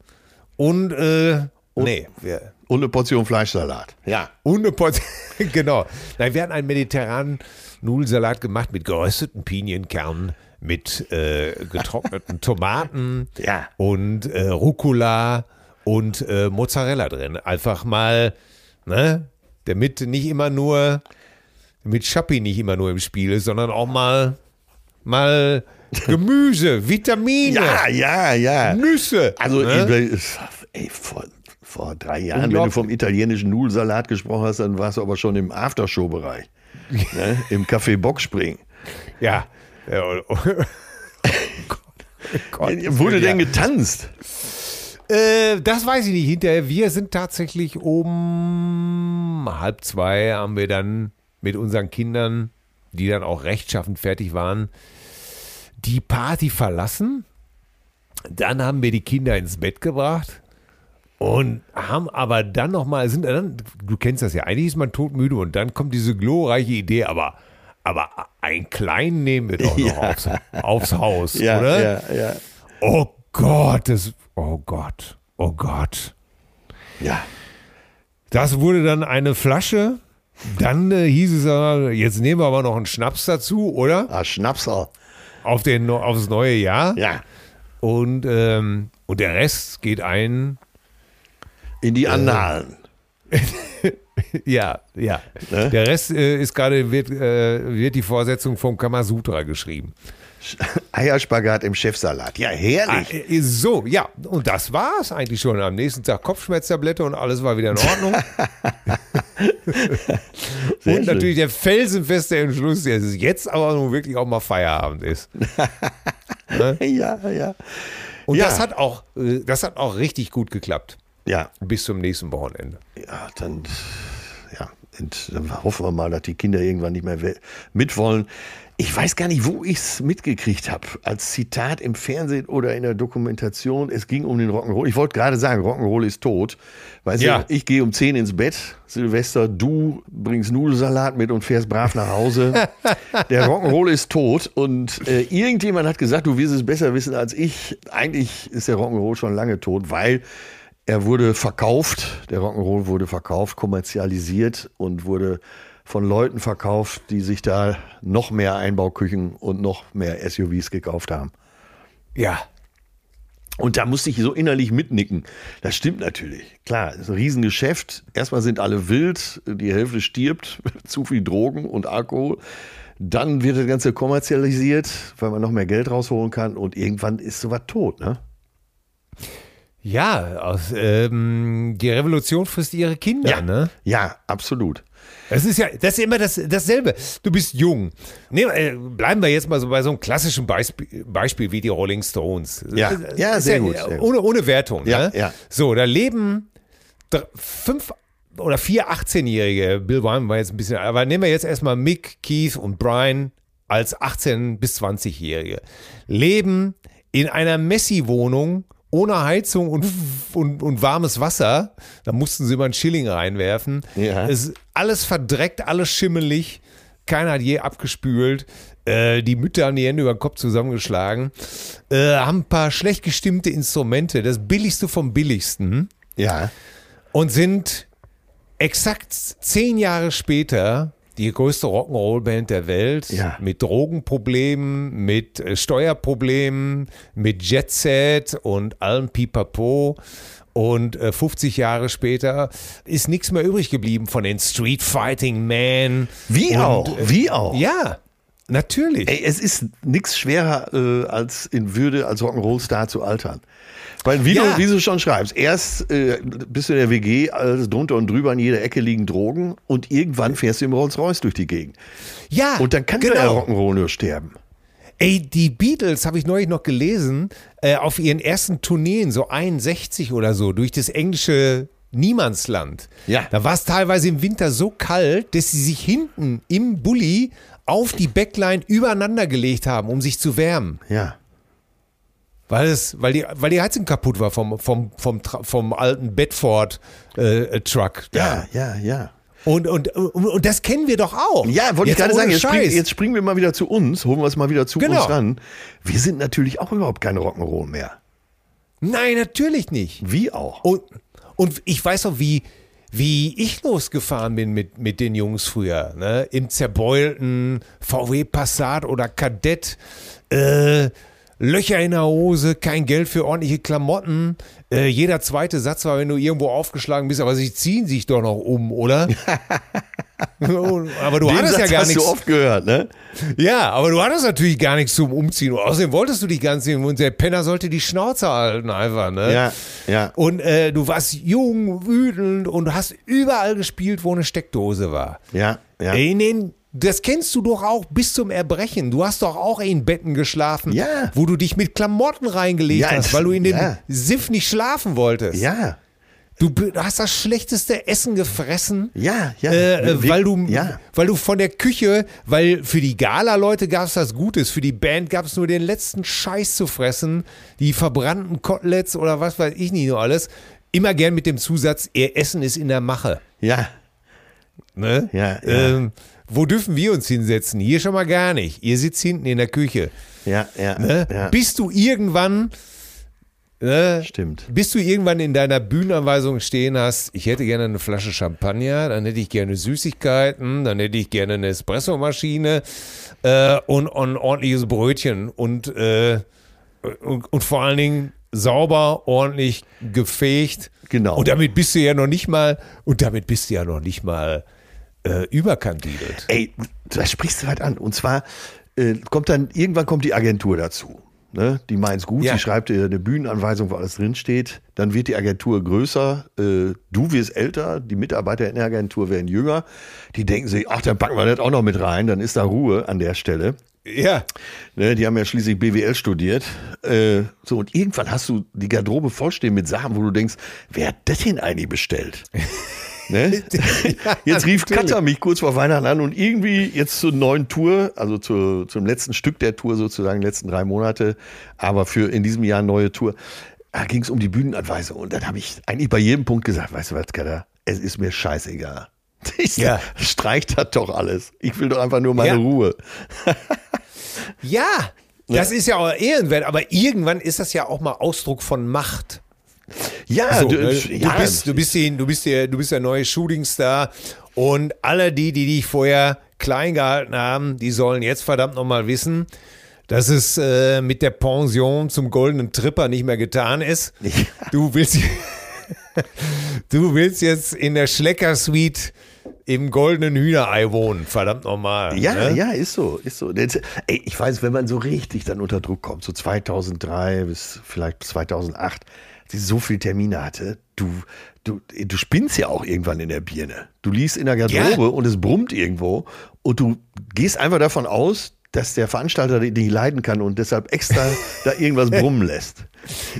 und, äh, nee, wir, Und eine Portion Fleischsalat. Ja. und eine Portion, [LAUGHS] genau. Nein, wir hatten einen mediterranen Nudelsalat gemacht mit gerösteten Pinienkernen, mit äh, getrockneten [LAUGHS] Tomaten Ja. und äh, Rucola und äh, Mozzarella drin. Einfach mal, ne, damit nicht immer nur, damit Schappi nicht immer nur im Spiel ist, sondern auch mal, mal Gemüse, [LAUGHS] Vitamine, Ja, ja, ja. Nüsse. Also, ne? ey, vor, vor drei Jahren, wenn du vom italienischen Nudelsalat gesprochen hast, dann warst du aber schon im Aftershow-Bereich. [LAUGHS] ne? Im Café Bockspring. ja. ja. [LAUGHS] oh Gott. Oh Gott. Wurde Ja. denn getanzt? Äh, das weiß ich nicht. Hinterher, wir sind tatsächlich um halb zwei haben wir dann mit unseren Kindern, die dann auch rechtschaffend fertig waren, die Party verlassen. Dann haben wir die Kinder ins Bett gebracht und haben aber dann nochmal, sind dann, du kennst das ja, eigentlich ist man todmüde und dann kommt diese glorreiche Idee, aber, aber einen kleinen nehmen wir doch noch [LAUGHS] Ja. aufs, aufs Haus, Ja, oder? ja, ja. Oh Gott, das, oh Gott, oh Gott. Ja. Das wurde dann eine Flasche. Dann äh, hieß es, äh, jetzt nehmen wir aber noch einen Schnaps dazu, oder? Ah, Schnapsal. Auf den, aufs neue Jahr. Ja. Und, ähm, und der Rest geht ein. In die Annalen. [LAUGHS] Ja, ja. Ne? Der Rest äh, ist gerade, wird, äh, wird die Vorsetzung vom Kamasutra geschrieben. [LAUGHS] Eierspagat im Chefsalat. Ja, Ah, herrlich. äh, so, ja. Und das war es eigentlich schon. Am nächsten Tag Kopfschmerztablette und alles war wieder in Ordnung. [LAUGHS] Und natürlich der felsenfeste Entschluss, dass es jetzt aber nun wirklich auch mal Feierabend ist. [LAUGHS] Ja, ja. Und Ja. das hat auch, äh, das hat auch richtig gut geklappt. Ja, Bis zum nächsten Wochenende. ja, dann, ja, und dann hoffen wir mal, dass die Kinder irgendwann nicht mehr mitwollen. Ich weiß gar nicht, wo ich es mitgekriegt habe. Als Zitat im Fernsehen oder in der Dokumentation. Es ging um den Rock'n'Roll. Ich wollte gerade sagen, Rock'n'Roll ist tot. Weißt Ja. du, ich gehe um 10 ins Bett, Silvester, du bringst Nudelsalat mit und fährst brav nach Hause. [LAUGHS] Der Rock'n'Roll ist tot und äh, irgendjemand hat gesagt, du wirst es besser wissen als ich. Eigentlich ist der Rock'n'Roll schon lange tot, weil er wurde verkauft, der Rock'n'Roll wurde verkauft, kommerzialisiert und wurde von Leuten verkauft, die sich da noch mehr Einbauküchen und noch mehr SUVs gekauft haben. Ja. Und da musste ich so innerlich mitnicken. Das stimmt natürlich. Klar, ist ein Riesengeschäft. Erstmal sind alle wild, die Hälfte stirbt, [LAUGHS] zu viel Drogen und Alkohol. Dann wird das Ganze kommerzialisiert, weil man noch mehr Geld rausholen kann und irgendwann ist sowas tot, ne? Ja, aus, ähm, die Revolution frisst ihre Kinder, ne? ja, absolut. Das ist ja, das ist immer das, dasselbe. Du bist jung. Nehmen, äh, bleiben wir jetzt mal so bei so einem klassischen Beispiel, Beispiel wie die Rolling Stones. Ja, Das ja, sehr gut, sehr gut. Ohne, ohne Wertung. Ja, ne? ja. So, da leben fünf oder vier 18-Jährige, Bill Wyman war jetzt ein bisschen, aber nehmen wir jetzt erstmal Mick, Keith und Brian als 18- bis 20-Jährige. Leben in einer Messi-Wohnung ohne Heizung und, und, und warmes Wasser. Da mussten sie mal einen Schilling reinwerfen. Ja. Es alles verdreckt, alles schimmelig. Keiner hat je abgespült. Äh, die Mütter haben die Hände über den Kopf zusammengeschlagen. Äh, haben ein paar schlecht gestimmte Instrumente, das billigste vom billigsten. Ja. Und sind exakt zehn Jahre später die größte Rock'n'Roll-Band der Welt Ja. mit Drogenproblemen, mit äh, Steuerproblemen, mit Jetset und allem Pipapo. Und äh, 50 Jahre später ist nichts mehr übrig geblieben von den Street Fighting Men. Wie Und, auch, äh, wie auch. Ja, natürlich. Ey, es ist nichts schwerer, äh, als in Würde als Rock'n'Roll-Star zu altern. Weil, wie, Ja. du, wie du schon schreibst, erst äh, bist du in der WG, alles drunter und drüber, an jeder Ecke liegen Drogen und irgendwann fährst du im Rolls-Royce durch die Gegend. ja, Und dann kann genau. der Rock'n'Roll nur sterben. Ey, die Beatles, habe ich neulich noch gelesen, äh, auf ihren ersten Tourneen, so 61 oder so, durch das englische Niemandsland. Ja. Da war es teilweise im Winter so kalt, dass sie sich hinten im Bulli auf die Backline übereinander gelegt haben, um sich zu wärmen. Ja. Weil, es, weil, die, weil die Heizung kaputt war vom, vom, vom, vom alten Bedford-Truck. Ja, ja, ja. Und, und, und, und das kennen wir doch auch. Ja, wollte ich gerade sagen, jetzt, spring, jetzt springen wir mal wieder zu uns, holen wir es mal wieder zu Genau. uns ran. Wir sind natürlich auch überhaupt keine Rock'n'Roll mehr. Nein, natürlich nicht. Wie auch. Und, und ich weiß auch, wie, wie ich losgefahren bin mit, mit den Jungs früher. Ne? Im zerbeulten VW Passat oder Kadett. Äh, Löcher in der Hose, kein Geld für ordentliche Klamotten. Äh, jeder zweite Satz war, wenn du irgendwo aufgeschlagen bist, aber sie ziehen sich doch noch um, oder? [LAUGHS] aber du Den hattest Satz ja gar hast nichts. du oft gehört, ne? Ja, aber du hattest natürlich gar nichts zum Umziehen. Außerdem wolltest du dich ganz sehen und der Penner sollte die Schnauze halten einfach, ne? Ja, ja. Und äh, du warst jung, wütend und du hast überall gespielt, wo eine Steckdose war. Ja, ja. In den, das kennst du doch auch bis zum Erbrechen. Du hast doch auch in Betten geschlafen, Ja. wo du dich mit Klamotten reingelegt Ja, hast, weil du in dem ja. Siff nicht schlafen wolltest. Ja, Du hast das schlechteste Essen gefressen. ja, ja. Äh, äh, Wir- weil du, Ja. weil du von der Küche, weil für die Gala-Leute gab es das Gutes, für die Band gab es nur den letzten Scheiß zu fressen, die verbrannten Koteletts oder was weiß ich nicht nur alles. Immer gern mit dem Zusatz, ihr Essen ist in der Mache. Ja, Ne? Ja, ja. Ähm, wo dürfen wir uns hinsetzen? Hier schon mal gar nicht. Ihr sitzt hinten in der Küche. ja, ja. Ne? ja. Bis du irgendwann, ne? Stimmt. bis du irgendwann in deiner Bühnenanweisung stehen hast, ich hätte gerne eine Flasche Champagner, dann hätte ich gerne Süßigkeiten, dann hätte ich gerne eine Espressomaschine äh, und, und ein ordentliches Brötchen und, äh, und, und vor allen Dingen sauber, ordentlich gefegt. Genau. Und damit bist du ja noch nicht mal, und damit bist du ja noch nicht mal äh, überkandidelt. Ey, da sprichst du halt an. Und zwar äh, kommt dann, irgendwann kommt die Agentur dazu. Ne? Die meint's gut, Ja. sie schreibt dir eine Bühnenanweisung, wo alles drinsteht. Dann wird die Agentur größer, äh, du wirst älter, die Mitarbeiter in der Agentur werden jünger. Die denken sich, ach, dann packen wir das auch noch mit rein, dann ist da Ruhe an der Stelle. Ja. Ne, die haben ja schließlich BWL studiert. Äh, so, und irgendwann hast du die Garderobe vollstehen mit Sachen, wo du denkst, wer hat das denn eigentlich bestellt? [LAUGHS] ne? [LAUGHS] Jetzt rief natürlich. Katja mich kurz vor Weihnachten an und irgendwie jetzt zur neuen Tour, also zu, zum letzten Stück der Tour sozusagen, letzten drei Monate, aber für in diesem Jahr neue Tour, da ging es um die Bühnenanweisung. Und dann habe ich eigentlich bei jedem Punkt gesagt, weißt du was, Katja, es ist mir scheißegal. [LAUGHS] Ich Ja. Streicht das doch alles. Ich will doch einfach nur meine Ja. Ruhe. [LAUGHS] Ja, das ist ja auch ehrenwert, aber irgendwann ist das ja auch mal Ausdruck von Macht. Ja, So, du, ne? ja, du, bist, du, bist die, du, bist der, du bist der neue Shootingstar und alle die, die dich vorher klein gehalten haben, die sollen jetzt verdammt nochmal wissen, dass es äh, mit der Pension zum goldenen Tripper nicht mehr getan ist. Du willst, [LAUGHS] du willst jetzt in der Schlecker Suite im goldenen Hühnerei wohnen, verdammt nochmal. Ja, ne? ja, ist so, ist so. Jetzt, ey, ich weiß, wenn man so richtig dann unter Druck kommt, so 2003 bis vielleicht 2008, sie so viele Termine hatte, du, du, du spinnst ja auch irgendwann in der Birne. Du liest in der Garderobe Ja. und es brummt irgendwo und du gehst einfach davon aus, dass der Veranstalter dich nicht leiden kann und deshalb extra [LAUGHS] da irgendwas brummen lässt.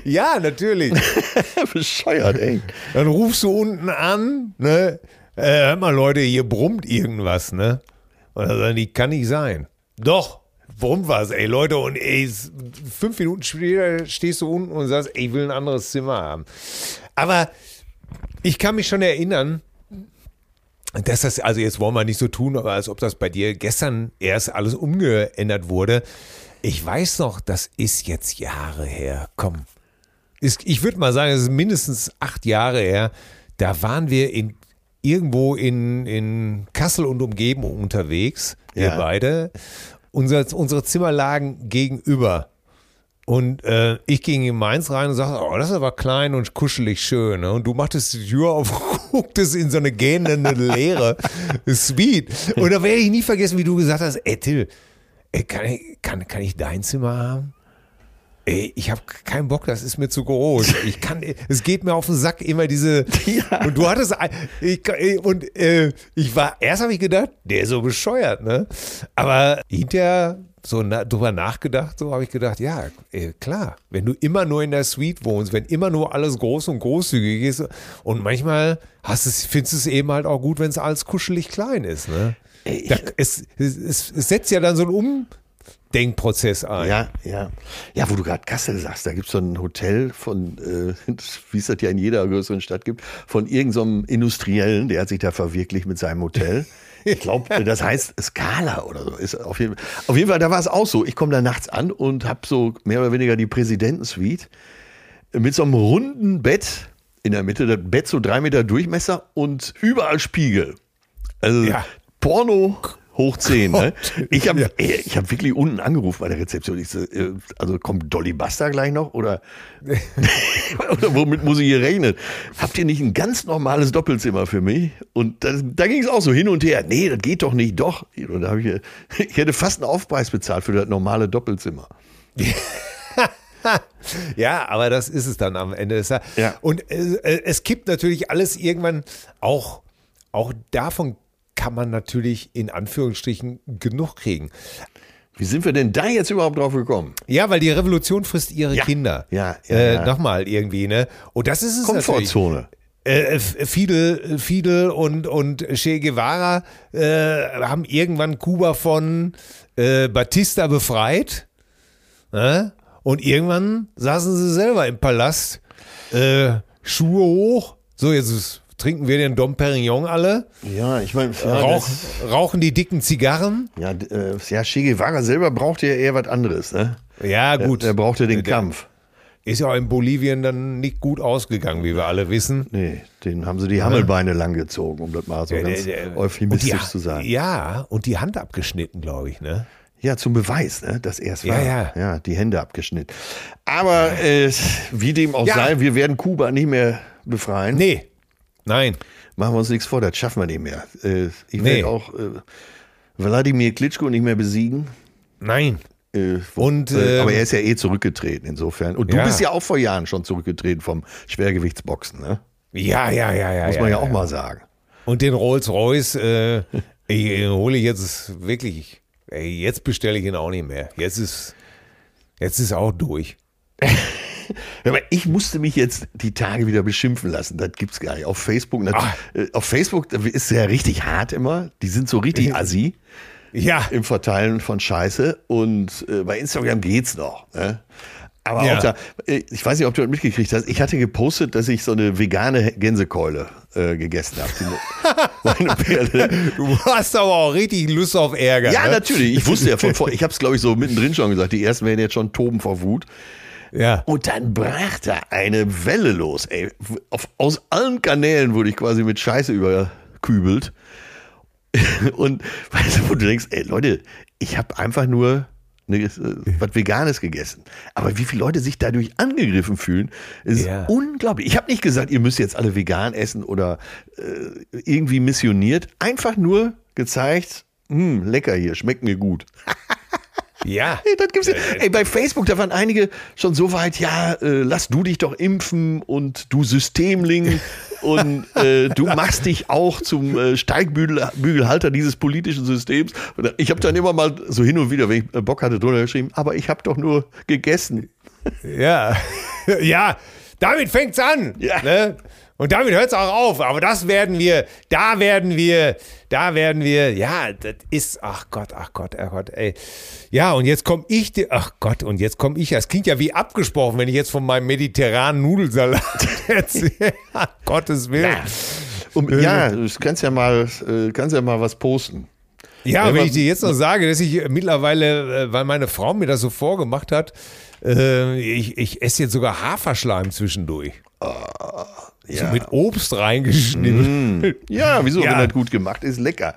ja, natürlich. [LAUGHS] Bescheuert, ey. Dann rufst du unten an, ne? Äh, hör mal, Leute, hier brummt irgendwas, ne? Und dann sagen die, kann nicht sein. Doch, brummt was, ey, Leute, und ey, fünf Minuten später stehst du unten und sagst, ey, ich will ein anderes Zimmer haben. Aber ich kann mich schon erinnern, dass das, also jetzt wollen wir nicht so tun, aber als ob das bei dir gestern erst alles umgeändert wurde. Ich weiß noch, das ist jetzt Jahre her. Komm, ich würde mal sagen, es ist mindestens acht Jahre her. Da waren wir in, irgendwo in, in Kassel und Umgebung unterwegs, wir Ja. beide. Unser, unsere Zimmer lagen gegenüber. Und äh, ich ging in Mainz rein und sagte, oh, das ist aber klein und kuschelig schön. Ne? Und du machtest die Tür auf, [LAUGHS] gucktest in so eine gähnende Leere. [LAUGHS] Sweet. Und da werde ich nie vergessen, wie du gesagt hast, ey Till, ey, kann, ich, kann, kann ich dein Zimmer haben? Ey, ich habe keinen Bock, das ist mir zu groß. Ich kann, es geht mir auf den Sack immer diese. [LAUGHS] Ja. Und du hattest, ich, und äh, ich war, erst habe ich gedacht, der ist so bescheuert, ne? Aber hinterher so na, drüber nachgedacht, so habe ich gedacht, ja, ey, klar, wenn du immer nur in der Suite wohnst, wenn immer nur alles groß und großzügig ist und manchmal hast es, findest du es eben halt auch gut, wenn es alles kuschelig klein ist, ne? Ey, Da, es, es, es setzt ja dann so ein um Denkprozess ein. Ja, ja. Ja, wo du gerade Kassel sagst, da gibt es so ein Hotel von, äh, [LAUGHS] wie es das ja in jeder größeren Stadt gibt, von irgendeinem so Industriellen, der hat sich da verwirklicht mit seinem Hotel. Ich glaube, [LAUGHS] das heißt Scala oder so. Ist auf, jeden, auf jeden Fall, da war es auch so. Ich komme da nachts an und habe so mehr oder weniger die Präsidentensuite mit so einem runden Bett in der Mitte. Das Bett so drei Meter Durchmesser und überall Spiegel. Also Ja. Porno hoch 10. Ne? Ich habe Ja. ich hab wirklich unten angerufen bei der Rezeption. Ich so, äh, also kommt Dolly Buster gleich noch oder, [LAUGHS] oder womit muss ich hier rechnen? Habt ihr nicht ein ganz normales Doppelzimmer für mich? Und das, da ging es auch so hin und her. Nee, das geht doch nicht, doch. Und da ich, ich hätte fast einen Aufpreis bezahlt für das normale Doppelzimmer. [LAUGHS] Ja, aber das ist es dann am Ende. Ja. Und äh, es kippt natürlich alles irgendwann auch, auch davon kann man natürlich in Anführungsstrichen genug kriegen. Wie sind wir denn da jetzt überhaupt drauf gekommen? Ja, weil die Revolution frisst ihre Ja. Kinder. Ja, ja, äh, ja. Nochmal irgendwie, ne? Und das ist es. Komfortzone. Äh, Fidel, Fidel und, und Che Guevara äh, haben irgendwann Kuba von äh, Batista befreit. Äh? Und irgendwann saßen sie selber im Palast, äh, Schuhe hoch. So, jetzt ist, trinken wir den Dom Perignon alle, Ja, ich meine, ja, rauch, rauchen die dicken Zigarren. ja, äh, ja, Che Guevara selber braucht ja eher was anderes. Ne? Ja, gut. Er, er brauchte den Der- Kampf. Ist ja auch in Bolivien dann nicht gut ausgegangen, wie wir alle wissen. Nee, den haben sie die Hammelbeine langgezogen, um das mal so ganz Der- der- euphemistisch die, zu sagen. Ja, und die Hand abgeschnitten, glaube ich, ne? Ja, zum Beweis, ne, dass er es Ja, war. ja. ja, die Hände abgeschnitten. Aber äh, wie dem auch Ja. sei, wir werden Kuba nicht mehr befreien. Nee. Nein. Machen wir uns nichts vor, das schaffen wir nicht mehr. Äh, ich Nee. werde auch äh, Wladimir Klitschko nicht mehr besiegen. Nein. Äh, Und, äh, ähm, aber er ist ja eh zurückgetreten, insofern. Und du Ja. bist ja auch vor Jahren schon zurückgetreten vom Schwergewichtsboxen, ne? Ja, ja, ja, ja. Muss man ja, auch mal sagen. Und den Rolls Royce, äh, [LAUGHS] ich, hole ich jetzt wirklich, ey, jetzt bestelle ich ihn auch nicht mehr. Jetzt ist, jetzt ist auch durch. [LAUGHS] Aber ich musste mich jetzt die Tage wieder beschimpfen lassen. Das gibt's gar nicht. Auf Facebook, Ah. äh, auf Facebook ist es ja richtig hart immer. Die sind so richtig assi Ja. im Verteilen von Scheiße. Und äh, bei Instagram geht's noch. Ne? Aber Ja. auch da, äh, ich weiß nicht, ob du das mitgekriegt hast. Ich hatte gepostet, dass ich so eine vegane Gänsekeule äh, gegessen habe. [LAUGHS] Meine Perle. Du hast aber auch richtig Lust auf Ärger. Ja, ne? natürlich. Ich wusste ja [LAUGHS] von vor. Ich habe es, glaube ich, so mittendrin schon gesagt. Die ersten werden jetzt schon toben vor Wut. Ja. Und dann brach da eine Welle los, ey. Auf, aus allen Kanälen wurde ich quasi mit Scheiße überkübelt. [LAUGHS] Und weißt du, wo du denkst, ey Leute, ich habe einfach nur ne, äh, was Veganes gegessen. Aber wie viele Leute sich dadurch angegriffen fühlen, ist Ja. unglaublich. Ich habe nicht gesagt, ihr müsst jetzt alle vegan essen oder äh, irgendwie missioniert. Einfach nur gezeigt, hm, lecker hier, schmeckt mir gut. [LAUGHS] Ja. Das gibt's ja. Ey, bei Facebook, da waren einige schon so weit, ja, äh, lass du dich doch impfen und du Systemling [LAUGHS] und äh, du machst dich auch zum äh, Steigbügelhalter dieses politischen Systems. Ich habe dann immer mal so hin und wieder, wenn ich äh, Bock hatte, drunter geschrieben, aber ich habe doch nur gegessen. Ja. [LAUGHS] Ja. Damit fängt's an. Ja. Ne? Und damit hört's auch auf. Aber das werden wir, da werden wir, da werden wir, ja, das ist, ach Gott, ach Gott, ach Gott, ey. Ja, und jetzt komme ich, dir- ach Gott, und jetzt komme ich, das klingt ja wie abgesprochen, wenn ich jetzt von meinem mediterranen Nudelsalat [LAUGHS] erzähle. Gottes Willen. Ja. Und, ja, du kannst ja mal, äh, kannst ja mal was posten. Ja, wenn aber- ich dir jetzt noch sage, dass ich mittlerweile, äh, weil meine Frau mir das so vorgemacht hat, äh, ich, ich esse jetzt sogar Haferschleim zwischendurch. So mit Obst reingeschnitten. Ja, wieso, Ja. wenn das gut gemacht ist, lecker.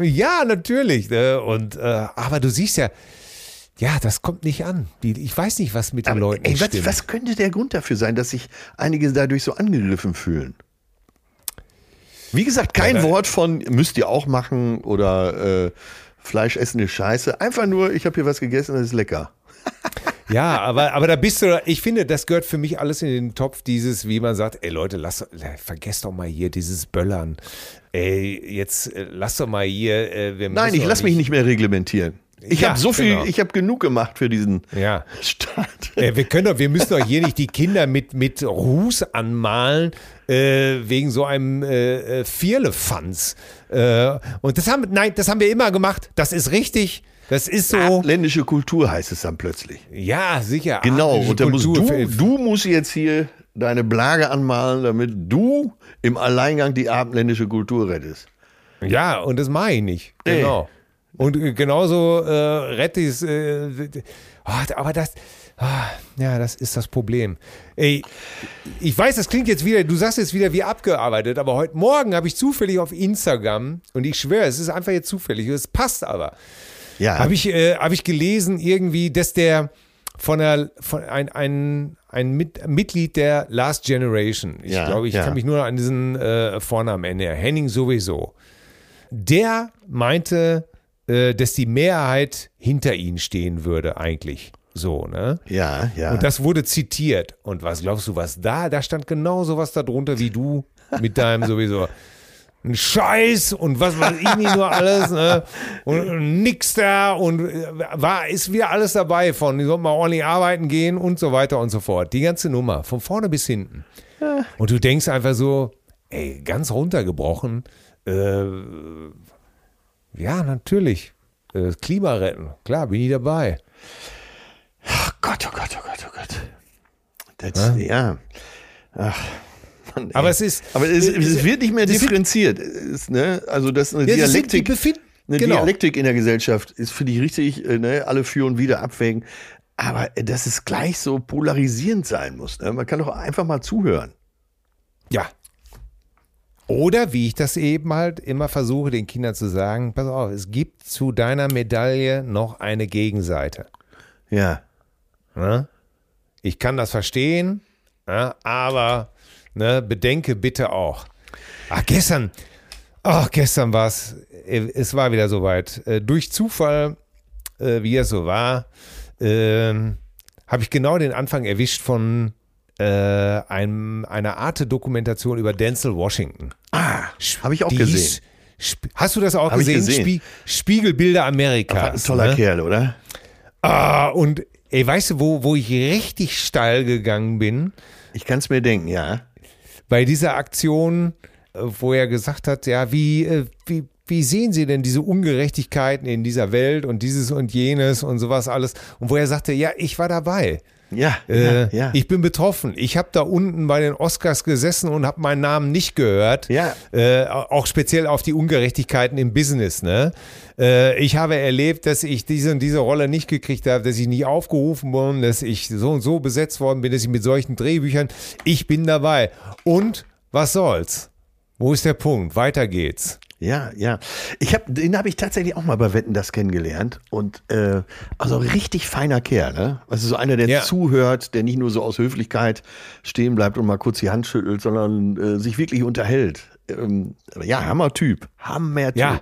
Ja, natürlich. Ne? Und, äh, aber du siehst ja, ja, das kommt nicht an. Ich weiß nicht, was mit den Aber, Leuten ey, was, was könnte der Grund dafür sein, dass sich einige dadurch so angegriffen fühlen? Wie gesagt, kein Ja, Wort von müsst ihr auch machen oder äh, Fleisch essen ist scheiße. Einfach nur, ich habe hier was gegessen, das ist lecker. [LAUGHS] Ja, aber, aber da bist du, ich finde, das gehört für mich alles in den Topf, dieses, wie man sagt, ey Leute, lass, vergesst doch mal hier dieses Böllern. Ey, jetzt äh, lass doch mal hier, äh, wir Nein, ich lasse mich nicht mehr reglementieren. Ich Ja, habe so viel, genau. ich habe genug gemacht für diesen Ja. Staat. Äh, wir können doch, wir müssen doch hier nicht die Kinder mit, mit Ruß anmalen, äh, wegen so einem äh, äh, Vierlefanz. Äh, und das haben, nein, das haben wir immer gemacht. Das ist richtig. Das ist so. Abländische Kultur heißt es dann plötzlich. Ja, sicher. Genau, und dann musst du, du musst jetzt hier deine Blage anmalen, damit du im Alleingang die abendländische Kultur rettest. Ja, und das mache ich nicht. Nee. Genau. Und äh, genauso äh, rette ich es. Äh, ah, aber das. ah, ja, das ist das Problem. Ey, ich weiß, das klingt jetzt wieder, du sagst jetzt wieder wie abgearbeitet, aber heute Morgen habe ich zufällig auf Instagram, und ich schwöre, es ist einfach jetzt zufällig, es passt aber, Ja, habe ich, äh, hab ich gelesen irgendwie, dass der von der, von ein, ein, ein Mit, Mitglied der Last Generation, ich Ja, glaube, ich ja. kann mich nur an diesen äh, Vornamen erinnern, Henning sowieso, der meinte, äh, dass die Mehrheit hinter ihnen stehen würde eigentlich. So, ne? ja, ja. Und das wurde zitiert. Und was glaubst du, was da? Da stand genau sowas darunter wie du mit deinem sowieso. Ein Scheiß und was weiß ich nicht nur alles, ne? Und, und nix da und äh, war, ist wieder alles dabei von, die sollten mal ordentlich arbeiten gehen und so weiter und so fort. Die ganze Nummer, von vorne bis hinten. Und du denkst einfach so, ey, ganz runtergebrochen, äh, ja, natürlich. Äh, Klima retten, klar, bin ich dabei. Oh Gott, oh Gott, oh Gott, oh Gott. Das, ja. Ach, Mann, ey. Aber es ist. Aber es, es wird nicht mehr differenziert. Es, ne? Also das ist eine Ja, die Dialektik. befind- Eine genau. Dialektik in der Gesellschaft ist, finde ich, richtig, äh, ne? alle führen wieder abwägen. Aber äh, dass es gleich so polarisierend sein muss. Ne? Man kann doch einfach mal zuhören. Ja. Oder wie ich das eben halt immer versuche, den Kindern zu sagen, pass auf, es gibt zu deiner Medaille noch eine Gegenseite. Ja. Ne? Ich kann das verstehen, ja, aber ne, bedenke bitte auch. Ach, gestern, ach, gestern war es, es war wieder soweit. Äh, durch Zufall, äh, wie es so war, ähm, habe ich genau den Anfang erwischt von äh, einem, einer Arte-Dokumentation über Denzel Washington. Ah, habe ich auch Die gesehen. Hast du das auch Hab gesehen? gesehen. Spie Spiegelbilder War ein toller ne? Kerl, oder? Ah, und ey, weißt du, wo, wo ich richtig steil gegangen bin? Ich kann es mir denken, ja. Bei dieser Aktion, äh, wo er gesagt hat, ja, wie, äh, wie, wie sehen Sie denn diese Ungerechtigkeiten in dieser Welt und dieses und jenes und sowas alles? Und wo er sagte, ja, ich war dabei. Ja, Äh, ja, ja. Ich bin betroffen. Ich habe da unten bei den Oscars gesessen und habe meinen Namen nicht gehört. Ja. Äh, auch speziell auf die Ungerechtigkeiten im Business. Ne? Äh, ich habe erlebt, dass ich diese und diese Rolle nicht gekriegt habe, dass ich nicht aufgerufen worden, dass ich so und so besetzt worden bin, dass ich mit solchen Drehbüchern. Ich bin dabei. Und was soll's? Wo ist der Punkt? Weiter geht's. Ja, ja. Ich hab, den habe ich tatsächlich auch mal bei Wetten das kennengelernt. Und äh, also richtig feiner Kerl, ne? Also so einer, der Ja. zuhört, der nicht nur so aus Höflichkeit stehen bleibt und mal kurz die Hand schüttelt, sondern äh, sich wirklich unterhält. Ähm, ja, Hammer-Typ. Hammer-Typ. Ja.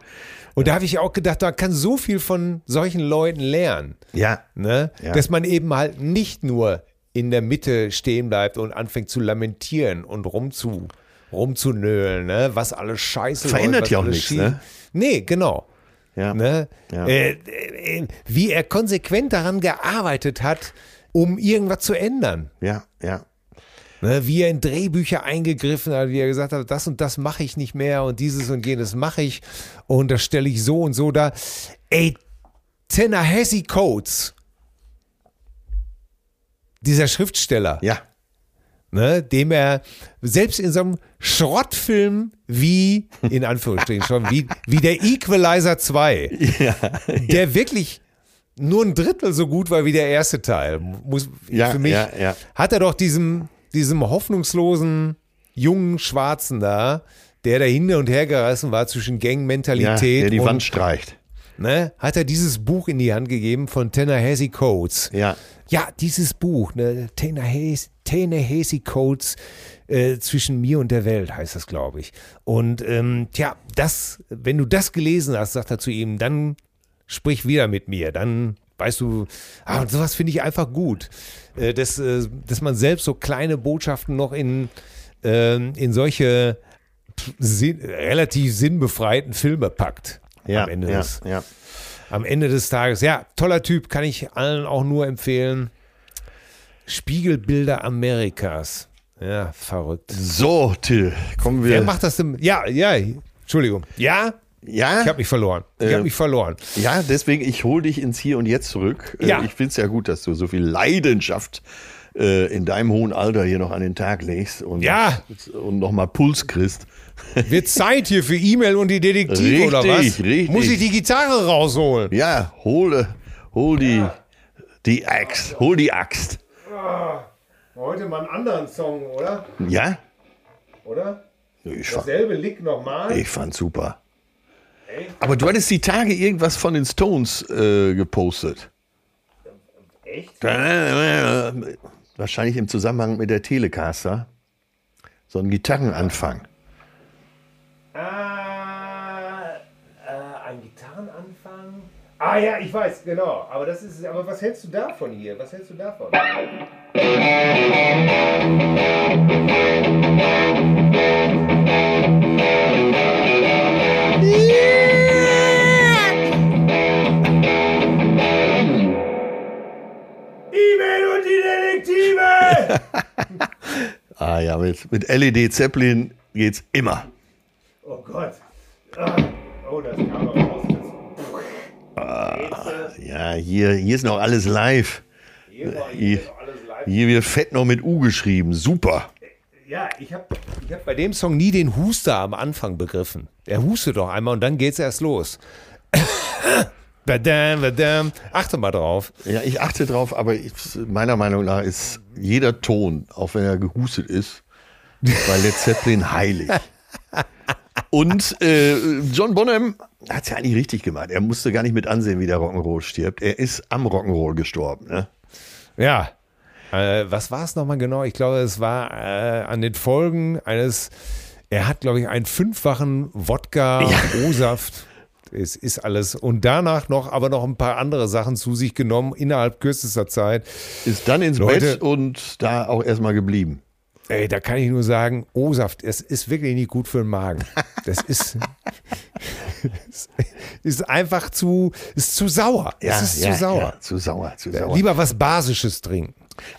Und da habe ich auch gedacht, man kann so viel von solchen Leuten lernen. Ja. Ne? Ja. Dass man eben halt nicht nur in der Mitte stehen bleibt und anfängt zu lamentieren und rumzu, rumzunölen, ne? was alles scheiße Verändert läuft, ja auch nichts, ne? Nee, genau. Ja. Ne? Ja. Äh, äh, wie er konsequent daran gearbeitet hat, um irgendwas zu ändern. Ja, ja. Ne, wie er in Drehbücher eingegriffen hat, wie er gesagt hat, das und das mache ich nicht mehr und dieses und jenes mache ich und das stelle ich so und so da. Ey, Tanahasi Coates, dieser Schriftsteller, Ja. ne, dem er selbst in so einem Schrottfilm wie, in Anführungsstrichen schon, wie, wie der Equalizer 2, der wirklich nur ein Drittel so gut war wie der erste Teil, muss Ja, für mich, ja, ja. hat er doch diesem, diesem hoffnungslosen jungen Schwarzen da, der da hin und her gerissen war zwischen ja Gangmentalität der die und Wand streicht. ne, hat er dieses Buch in die Hand gegeben von Tanahasi Coates. Ja. Ja, dieses Buch, ne, Tanahasi Coates äh, zwischen mir und der Welt heißt das, glaube ich. Und ähm, tja, das, wenn du das gelesen hast, sagt er zu ihm, dann sprich wieder mit mir, dann weißt du, ah, und sowas finde ich einfach gut, äh, dass, äh, dass man selbst so kleine Botschaften noch in, ähm, in solche sinn, relativ sinnbefreiten Filme packt. Ja, am Ende ja, des, ja. am Ende des Tages. Ja, toller Typ, kann ich allen auch nur empfehlen. Spiegelbilder Amerikas. Ja, verrückt. So, Till, kommen wir. Wer macht das denn? Ja, ja, Entschuldigung. Ja, Ja, Ich habe mich verloren. Ich Äh, habe mich verloren. ja, deswegen, ich hole dich ins Hier und Jetzt zurück. Äh, Ja. Ich finde es ja gut, dass du so viel Leidenschaft äh, in deinem hohen Alter hier noch an den Tag legst und, Ja. und nochmal Puls kriegst. [LAUGHS] Wird Zeit hier für E-Mail und die Detektive oder was? Richtig, richtig. Muss ich die Gitarre rausholen? Ja, hol, hol die, die Axt, hol die Axt. Heute mal einen anderen Song, oder? Ja? Oder? Ich fand, Dasselbe Lick nochmal. ich fand super. Aber du hattest die Tage irgendwas von den Stones äh, gepostet. Echt? Wahrscheinlich im Zusammenhang mit der Telecaster. So ein Gitarrenanfang. Ah ja, ich weiß, genau. Aber das ist. Aber was hältst du davon hier? Was hältst du davon? E-Mail und die Detektive! [LAUGHS] Ah ja, mit, mit LED Zeppelin geht's immer. Oh Gott. Ah, oh, das kam aber Das, Ja, hier, hier ist noch alles live. hier war Hier, hier alles live. hier wird fett noch mit U geschrieben. Super. Ja, ich habe ich hab bei dem Song nie den Huster am Anfang begriffen. Er hustet doch einmal und dann geht's erst los. [COUGHS] badam, badam. Achte mal drauf. Ja, ich achte drauf, aber ich, meiner Meinung nach ist jeder Ton, auch wenn er gehustet ist, bei Led Zeppelin heilig. [LAUGHS] Und äh, John Bonham hat es ja eigentlich richtig gemacht. Er musste gar nicht mit ansehen, wie der Rock'n'Roll stirbt. Er ist am Rock'n'Roll gestorben. Ne? Ja. Äh, was war es nochmal genau? Ich glaube, es war äh, an den Folgen eines. Er hat, glaube ich, einen fünffachen Wodka-O-Saft. Es ist alles. Und danach noch, aber noch ein paar andere Sachen zu sich genommen innerhalb kürzester Zeit. Ist dann ins Leute- Bett und da auch erstmal geblieben. Ey, da kann ich nur sagen, O-Saft, es ist wirklich nicht gut für den Magen. Das ist, [LAUGHS] ist einfach zu, ist zu sauer. es ist zu sauer. Ja, zu sauer, zu sauer. Lieber was Basisches trinken.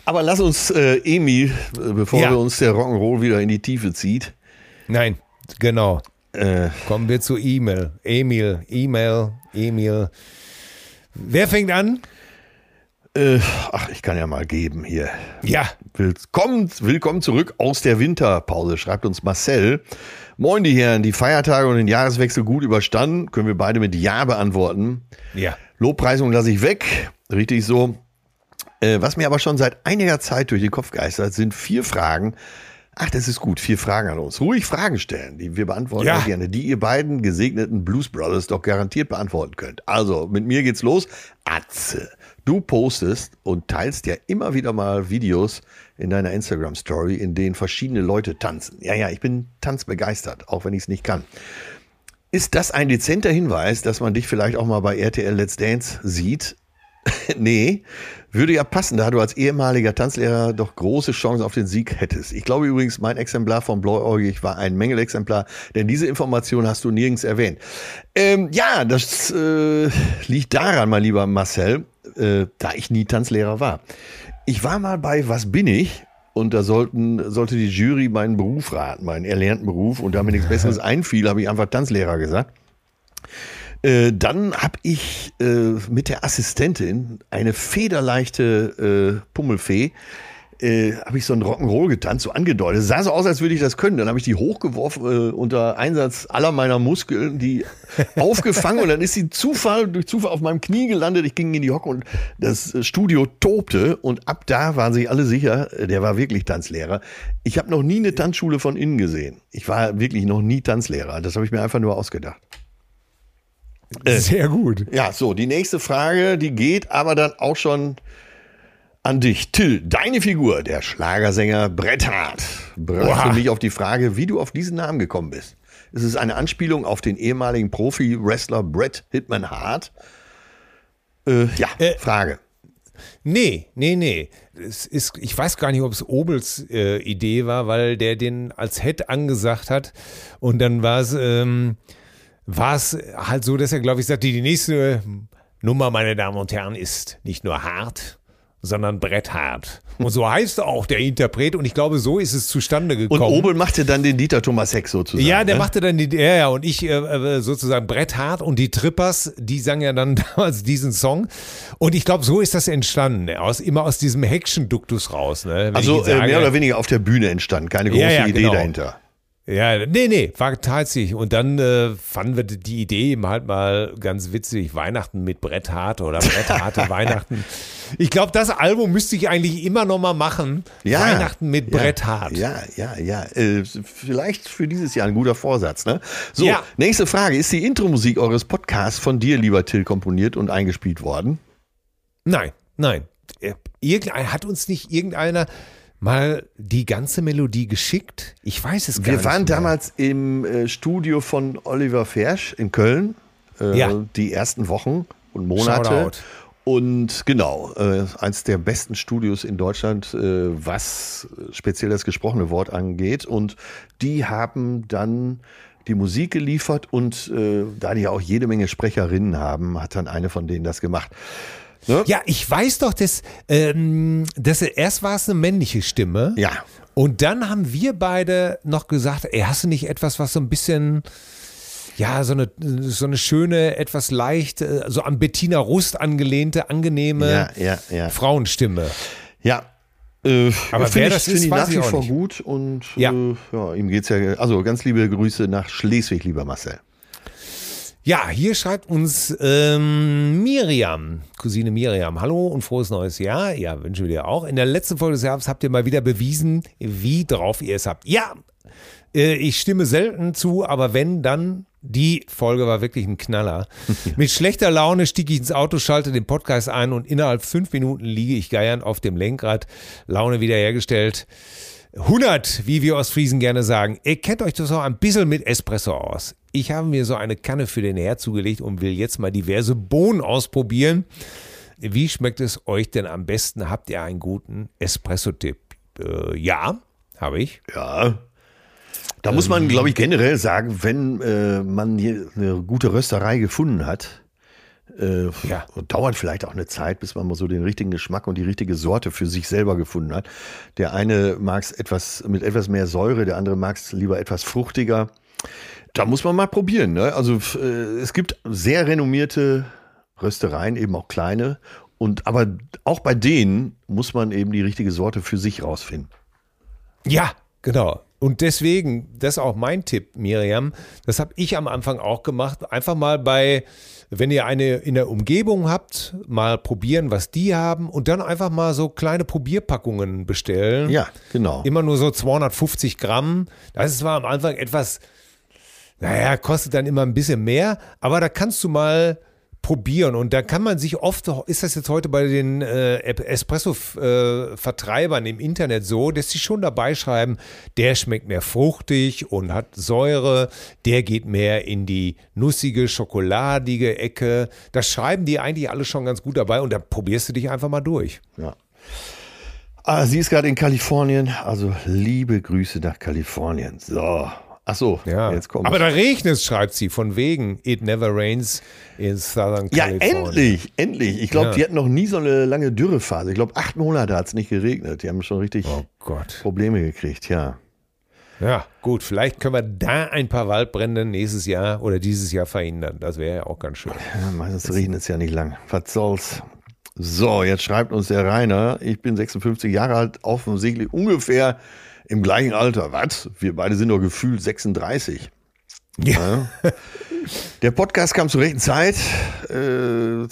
Aber lass uns, äh, Emil, äh, bevor Ja. wir uns der Rock'n'Roll wieder in die Tiefe zieht, Nein, genau. äh, Kommen wir zu E-Mail. Emil, E-Mail, Emil. Wer fängt an? Äh, ach, ich kann ja mal geben hier. Ja. Willkommen, willkommen zurück aus der Winterpause, schreibt uns Marcel. Moin, die Herren, die Feiertage und den Jahreswechsel gut überstanden? Können wir beide mit Ja beantworten. Ja. Lobpreisung lasse ich weg, richtig so. Äh, was mir aber schon seit einiger Zeit durch den Kopf geistert, sind vier Fragen. Ach, das ist gut, vier Fragen an uns. Ruhig Fragen stellen, die wir beantworten Ja. gerne, die ihr beiden gesegneten Blues Brothers doch garantiert beantworten könnt. Also, mit mir geht's los. Atze, du postest und teilst ja immer wieder mal Videos in deiner Instagram-Story, in denen verschiedene Leute tanzen. Ja, ja, ich bin tanzbegeistert, auch wenn ich es nicht kann. Ist das ein dezenter Hinweis, dass man dich vielleicht auch mal bei RTL Let's Dance sieht? [LAUGHS] nee, würde ja passen, da du als ehemaliger Tanzlehrer doch große Chancen auf den Sieg hättest. Ich glaube übrigens, mein Exemplar von Blauäugig war ein Mängelexemplar, denn diese Information hast du nirgends erwähnt. Ähm, ja, das äh, liegt daran, mein lieber Marcel, äh, da ich nie Tanzlehrer war. Ich war mal bei Was bin ich? Und da sollten, sollte die Jury meinen Beruf raten, meinen erlernten Beruf. Und da mir nichts Besseres [LAUGHS] einfiel, habe ich einfach Tanzlehrer gesagt. Äh, dann habe ich äh, mit der Assistentin eine federleichte äh, Pummelfee, äh, habe ich so einen Rock'n'Roll getanzt, so angedeutet. Es sah so aus, als würde ich das können. Dann habe ich die hochgeworfen äh, unter Einsatz aller meiner Muskeln, die [LAUGHS] aufgefangen und dann ist sie Zufall, durch Zufall auf meinem Knie gelandet. Ich ging in die Hocke und das äh, Studio tobte und ab da waren sich alle sicher, äh, der war wirklich Tanzlehrer. Ich habe noch nie eine Tanzschule von innen gesehen. Ich war wirklich noch nie Tanzlehrer. Das habe ich mir einfach nur ausgedacht. Sehr gut. Ja, so, die nächste Frage, die geht aber dann auch schon an dich. Till, deine Figur, der Schlagersänger Bret Hart, brachte mich auf die Frage, wie du auf diesen Namen gekommen bist. Ist es eine Anspielung auf den ehemaligen Profi-Wrestler Bret Hitman Hart? Äh, ja, Frage. Nee, nee, nee. Es ist, ich weiß gar nicht, ob es Obels äh, Idee war, weil der den als Head angesagt hat. Und dann war es, ähm, war es halt so, dass er, glaube ich, sagte, die nächste Nummer, meine Damen und Herren, ist nicht nur hart, sondern Bret Hart. Und so heißt auch der Interpret und ich glaube, so ist es zustande gekommen. Und Obel machte dann den Dieter Thomas Heck sozusagen. Ja, der ne? machte dann die, ja, ja, und ich äh, äh, sozusagen Bret Hart und die Trippers, die sangen ja dann [LAUGHS] damals diesen Song. Und ich glaube, so ist das entstanden, aus, immer aus diesem Heckschen-Duktus raus. Ne? Also ich sage, äh, mehr oder weniger auf der Bühne entstanden, keine große Ja, ja, Idee genau. dahinter. Ja, nee, nee, war tatsächlich. Und dann äh, fanden wir die Idee eben halt mal ganz witzig. Weihnachten mit Brett Hart oder Brett Harte [LAUGHS] Weihnachten. Ich glaube, das Album müsste ich eigentlich immer noch mal machen. Ja, Weihnachten mit ja, Brett Hart. Ja, ja, ja. Äh, vielleicht für dieses Jahr ein guter Vorsatz. Ne? So, Ja. nächste Frage. Ist die Intro-Musik eures Podcasts von dir, lieber Till, komponiert und eingespielt worden? Nein, nein. Äh, Irgendein, hat uns nicht irgendeiner mal die ganze Melodie geschickt? Ich weiß es gar Wir nicht. waren mehr. damals im äh, Studio von Oliver Fersch in Köln. Äh, Ja. Die ersten Wochen und Monate. Shoutout. Und genau, äh, eins der besten Studios in Deutschland, äh, was speziell das gesprochene Wort angeht. Und die haben dann die Musik geliefert und äh, da die ja auch jede Menge Sprecherinnen haben, hat dann eine von denen das gemacht. Ne? Ja, ich weiß doch, dass, ähm, dass erst war es eine männliche Stimme. Ja. Und dann haben wir beide noch gesagt, ey, hast du nicht etwas, was so ein bisschen, ja, so eine, so eine schöne, etwas leicht, äh, so an Bettina Rust angelehnte, angenehme Ja, ja, ja. Frauenstimme. Ja. Äh, Aber wer ich, das ist, ich nach wie auch vor gut und Ja. Äh, ja, ihm geht's ja. Also ganz liebe Grüße nach Schleswig, lieber Marcel. Ja, hier schreibt uns ähm, Miriam, Cousine Miriam. Hallo und frohes neues Jahr. Ja, wünschen wir dir auch. In der letzten Folge des Jahres habt ihr mal wieder bewiesen, wie drauf ihr es habt. Ja, äh, ich stimme selten zu, aber wenn, dann die Folge war wirklich ein Knaller. [LAUGHS] Mit schlechter Laune stieg ich ins Auto, schalte den Podcast ein und innerhalb fünf Minuten liege ich geiernd auf dem Lenkrad. Laune wiederhergestellt. 100, wie wir Ostfriesen gerne sagen. Ihr kennt euch das auch ein bisschen mit Espresso aus. Ich habe mir so eine Kanne für den Herd zugelegt und will jetzt mal diverse Bohnen ausprobieren. Wie schmeckt es euch denn am besten? Habt ihr einen guten Espresso-Tipp? Äh, ja, habe ich. Ja. Da muss man, glaube ich, generell sagen, wenn äh, man hier eine gute Rösterei gefunden hat, äh, Ja. dauert vielleicht auch eine Zeit, bis man mal so den richtigen Geschmack und die richtige Sorte für sich selber gefunden hat. Der eine mag es etwas mit etwas mehr Säure, der andere mag es lieber etwas fruchtiger. Da muss man mal probieren. Ne? Also äh, es gibt sehr renommierte Röstereien, eben auch kleine. Und aber auch bei denen muss man eben die richtige Sorte für sich rausfinden. Ja, genau. Und deswegen, das ist auch mein Tipp, Miriam, das habe ich am Anfang auch gemacht. Einfach mal bei, wenn ihr eine in der Umgebung habt, mal probieren, was die haben und dann einfach mal so kleine Probierpackungen bestellen. Ja, genau. Immer nur so 250 Gramm. Das ist zwar am Anfang etwas, naja, kostet dann immer ein bisschen mehr, aber da kannst du mal probieren und da kann man sich oft, ist das jetzt heute bei den äh, Espresso-Vertreibern im Internet so, dass sie schon dabei schreiben, der schmeckt mehr fruchtig und hat Säure, der geht mehr in die nussige, schokoladige Ecke. Das schreiben die eigentlich alle schon ganz gut dabei und da probierst du dich einfach mal durch. Ja. Ah, sie ist gerade in Kalifornien, also liebe Grüße nach Kalifornien. So. Ach so, Ja, jetzt kommt. aber da regnet es, schreibt sie, von wegen It never rains in Southern ja, California. endlich, endlich. Ich glaube, Ja. die hatten noch nie so eine lange Dürrephase. Ich glaube, acht Monate hat es nicht geregnet. Die haben schon richtig Oh Gott. Probleme gekriegt, ja. Ja, gut, vielleicht können wir da ein paar Waldbrände nächstes Jahr oder dieses Jahr verhindern. Das wäre ja auch ganz schön. ja meistens regnet es ja nicht lang. Was soll's? So, jetzt schreibt uns der Rainer, ich bin 56 Jahre alt, offensichtlich ungefähr im gleichen Alter. Was? Wir beide sind doch gefühlt 36. Ja. Der Podcast kam zur rechten Zeit. Äh,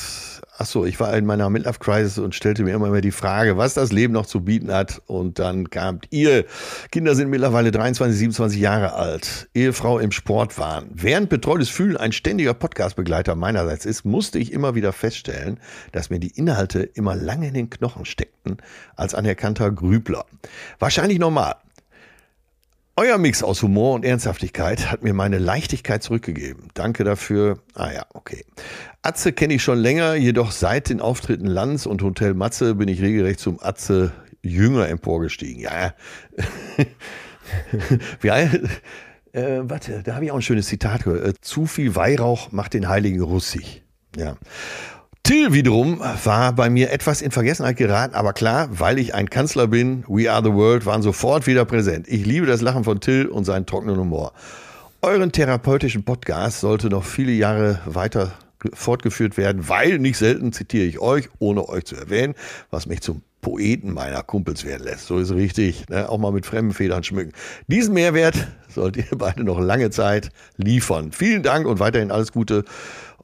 ach so, ich war in meiner Midlife Crisis und stellte mir immer mehr die Frage, was das Leben noch zu bieten hat. Und dann kamt ihr. Kinder sind mittlerweile 23, 27 Jahre alt. Ehefrau im Sportwahn. Während betreutes Fühlen ein ständiger Podcastbegleiter meinerseits ist, musste ich immer wieder feststellen, dass mir die Inhalte immer lange in den Knochen steckten als anerkannter Grübler. Wahrscheinlich normal. Euer Mix aus Humor und Ernsthaftigkeit hat mir meine Leichtigkeit zurückgegeben. Danke dafür. Ah ja, okay. Atze kenne ich schon länger, jedoch seit den Auftritten Lanz und Hotel Matze bin ich regelrecht zum Atze Jünger emporgestiegen. Ja. [LAUGHS] Ein, äh, warte, da habe ich auch ein schönes Zitat gehört. Äh, Zu viel Weihrauch macht den Heiligen russig. Ja. Till wiederum war bei mir etwas in Vergessenheit geraten, aber klar, weil ich ein Kanzler bin, We Are the World waren sofort wieder präsent. Ich liebe das Lachen von Till und seinen trockenen Humor. Euren therapeutischen Podcast sollte noch viele Jahre weiter fortgeführt werden, weil nicht selten zitiere ich euch, ohne euch zu erwähnen, was mich zum Poeten meiner Kumpels werden lässt. So ist richtig. Ne? Auch mal mit fremden Federn schmücken. Diesen Mehrwert sollt ihr [LAUGHS] beide noch lange Zeit liefern. Vielen Dank und weiterhin alles Gute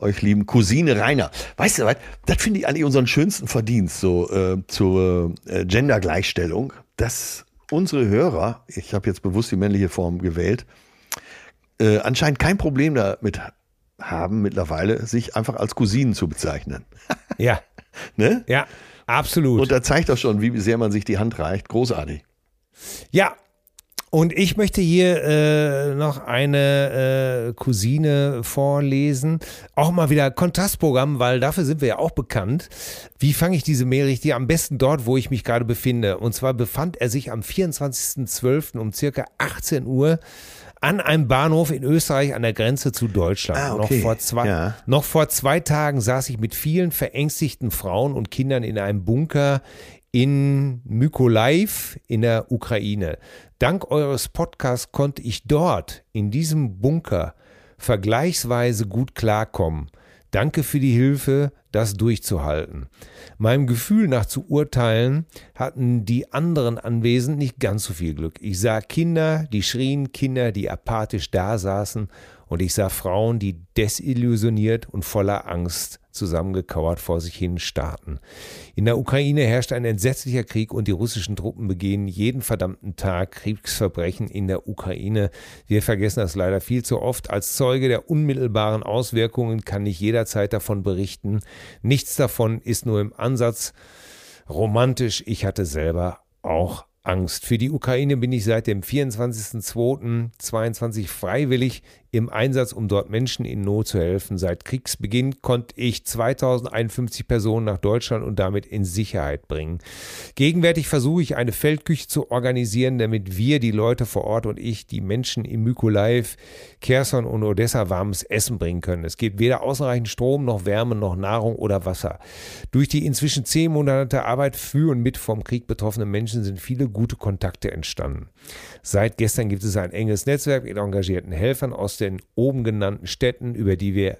euch lieben Cousine Rainer. Weißt du was? Das finde ich eigentlich unseren schönsten Verdienst so äh, zur äh, Gendergleichstellung, dass unsere Hörer, ich habe jetzt bewusst die männliche Form gewählt, äh, anscheinend kein Problem damit haben mittlerweile, sich einfach als Cousinen zu bezeichnen. Ja. [LAUGHS] ne? Ja, absolut. Und da zeigt das schon, wie sehr man sich die Hand reicht. Großartig. Ja, und ich möchte hier äh, noch eine äh, Cousine vorlesen. Auch mal wieder Kontrastprogramm, weil dafür sind wir ja auch bekannt. Wie fange ich diese Mail richtig? Am besten dort, wo ich mich gerade befinde. Und zwar befand er sich am 24.12. um circa 18 Uhr an einem Bahnhof in Österreich an der Grenze zu Deutschland. Ah, okay. noch, vor zwei, Ja. noch vor zwei Tagen saß ich mit vielen verängstigten Frauen und Kindern in einem Bunker in Mykolaiv in der Ukraine. Dank eures Podcasts konnte ich dort in diesem Bunker vergleichsweise gut klarkommen. Danke für die Hilfe, das durchzuhalten. Meinem Gefühl nach zu urteilen, hatten die anderen Anwesend nicht ganz so viel Glück. Ich sah Kinder, die schrien, Kinder, die apathisch dasaßen, und ich sah Frauen, die desillusioniert und voller Angst zusammengekauert vor sich hin starrten. In der Ukraine herrscht ein entsetzlicher Krieg und die russischen Truppen begehen jeden verdammten Tag Kriegsverbrechen in der Ukraine. Wir vergessen das leider viel zu oft. Als Zeuge der unmittelbaren Auswirkungen kann ich jederzeit davon berichten. Nichts davon ist nur im Ansatz romantisch. Ich hatte selber auch Angst. Für die Ukraine bin ich seit dem 24.02.22 freiwillig im Einsatz, um dort Menschen in Not zu helfen. Seit Kriegsbeginn konnte ich 2051 Personen nach Deutschland und damit in Sicherheit bringen. Gegenwärtig versuche ich eine Feldküche zu organisieren, damit wir, die Leute vor Ort und ich, die Menschen in Mykolaiv, Kherson und Odessa warmes Essen bringen können. Es gibt weder ausreichend Strom noch Wärme noch Nahrung oder Wasser. Durch die inzwischen zehn Monate Arbeit für und mit vom Krieg betroffenen Menschen sind viele gute Kontakte entstanden. Seit gestern gibt es ein enges Netzwerk mit engagierten Helfern aus den oben genannten Städten, über die wir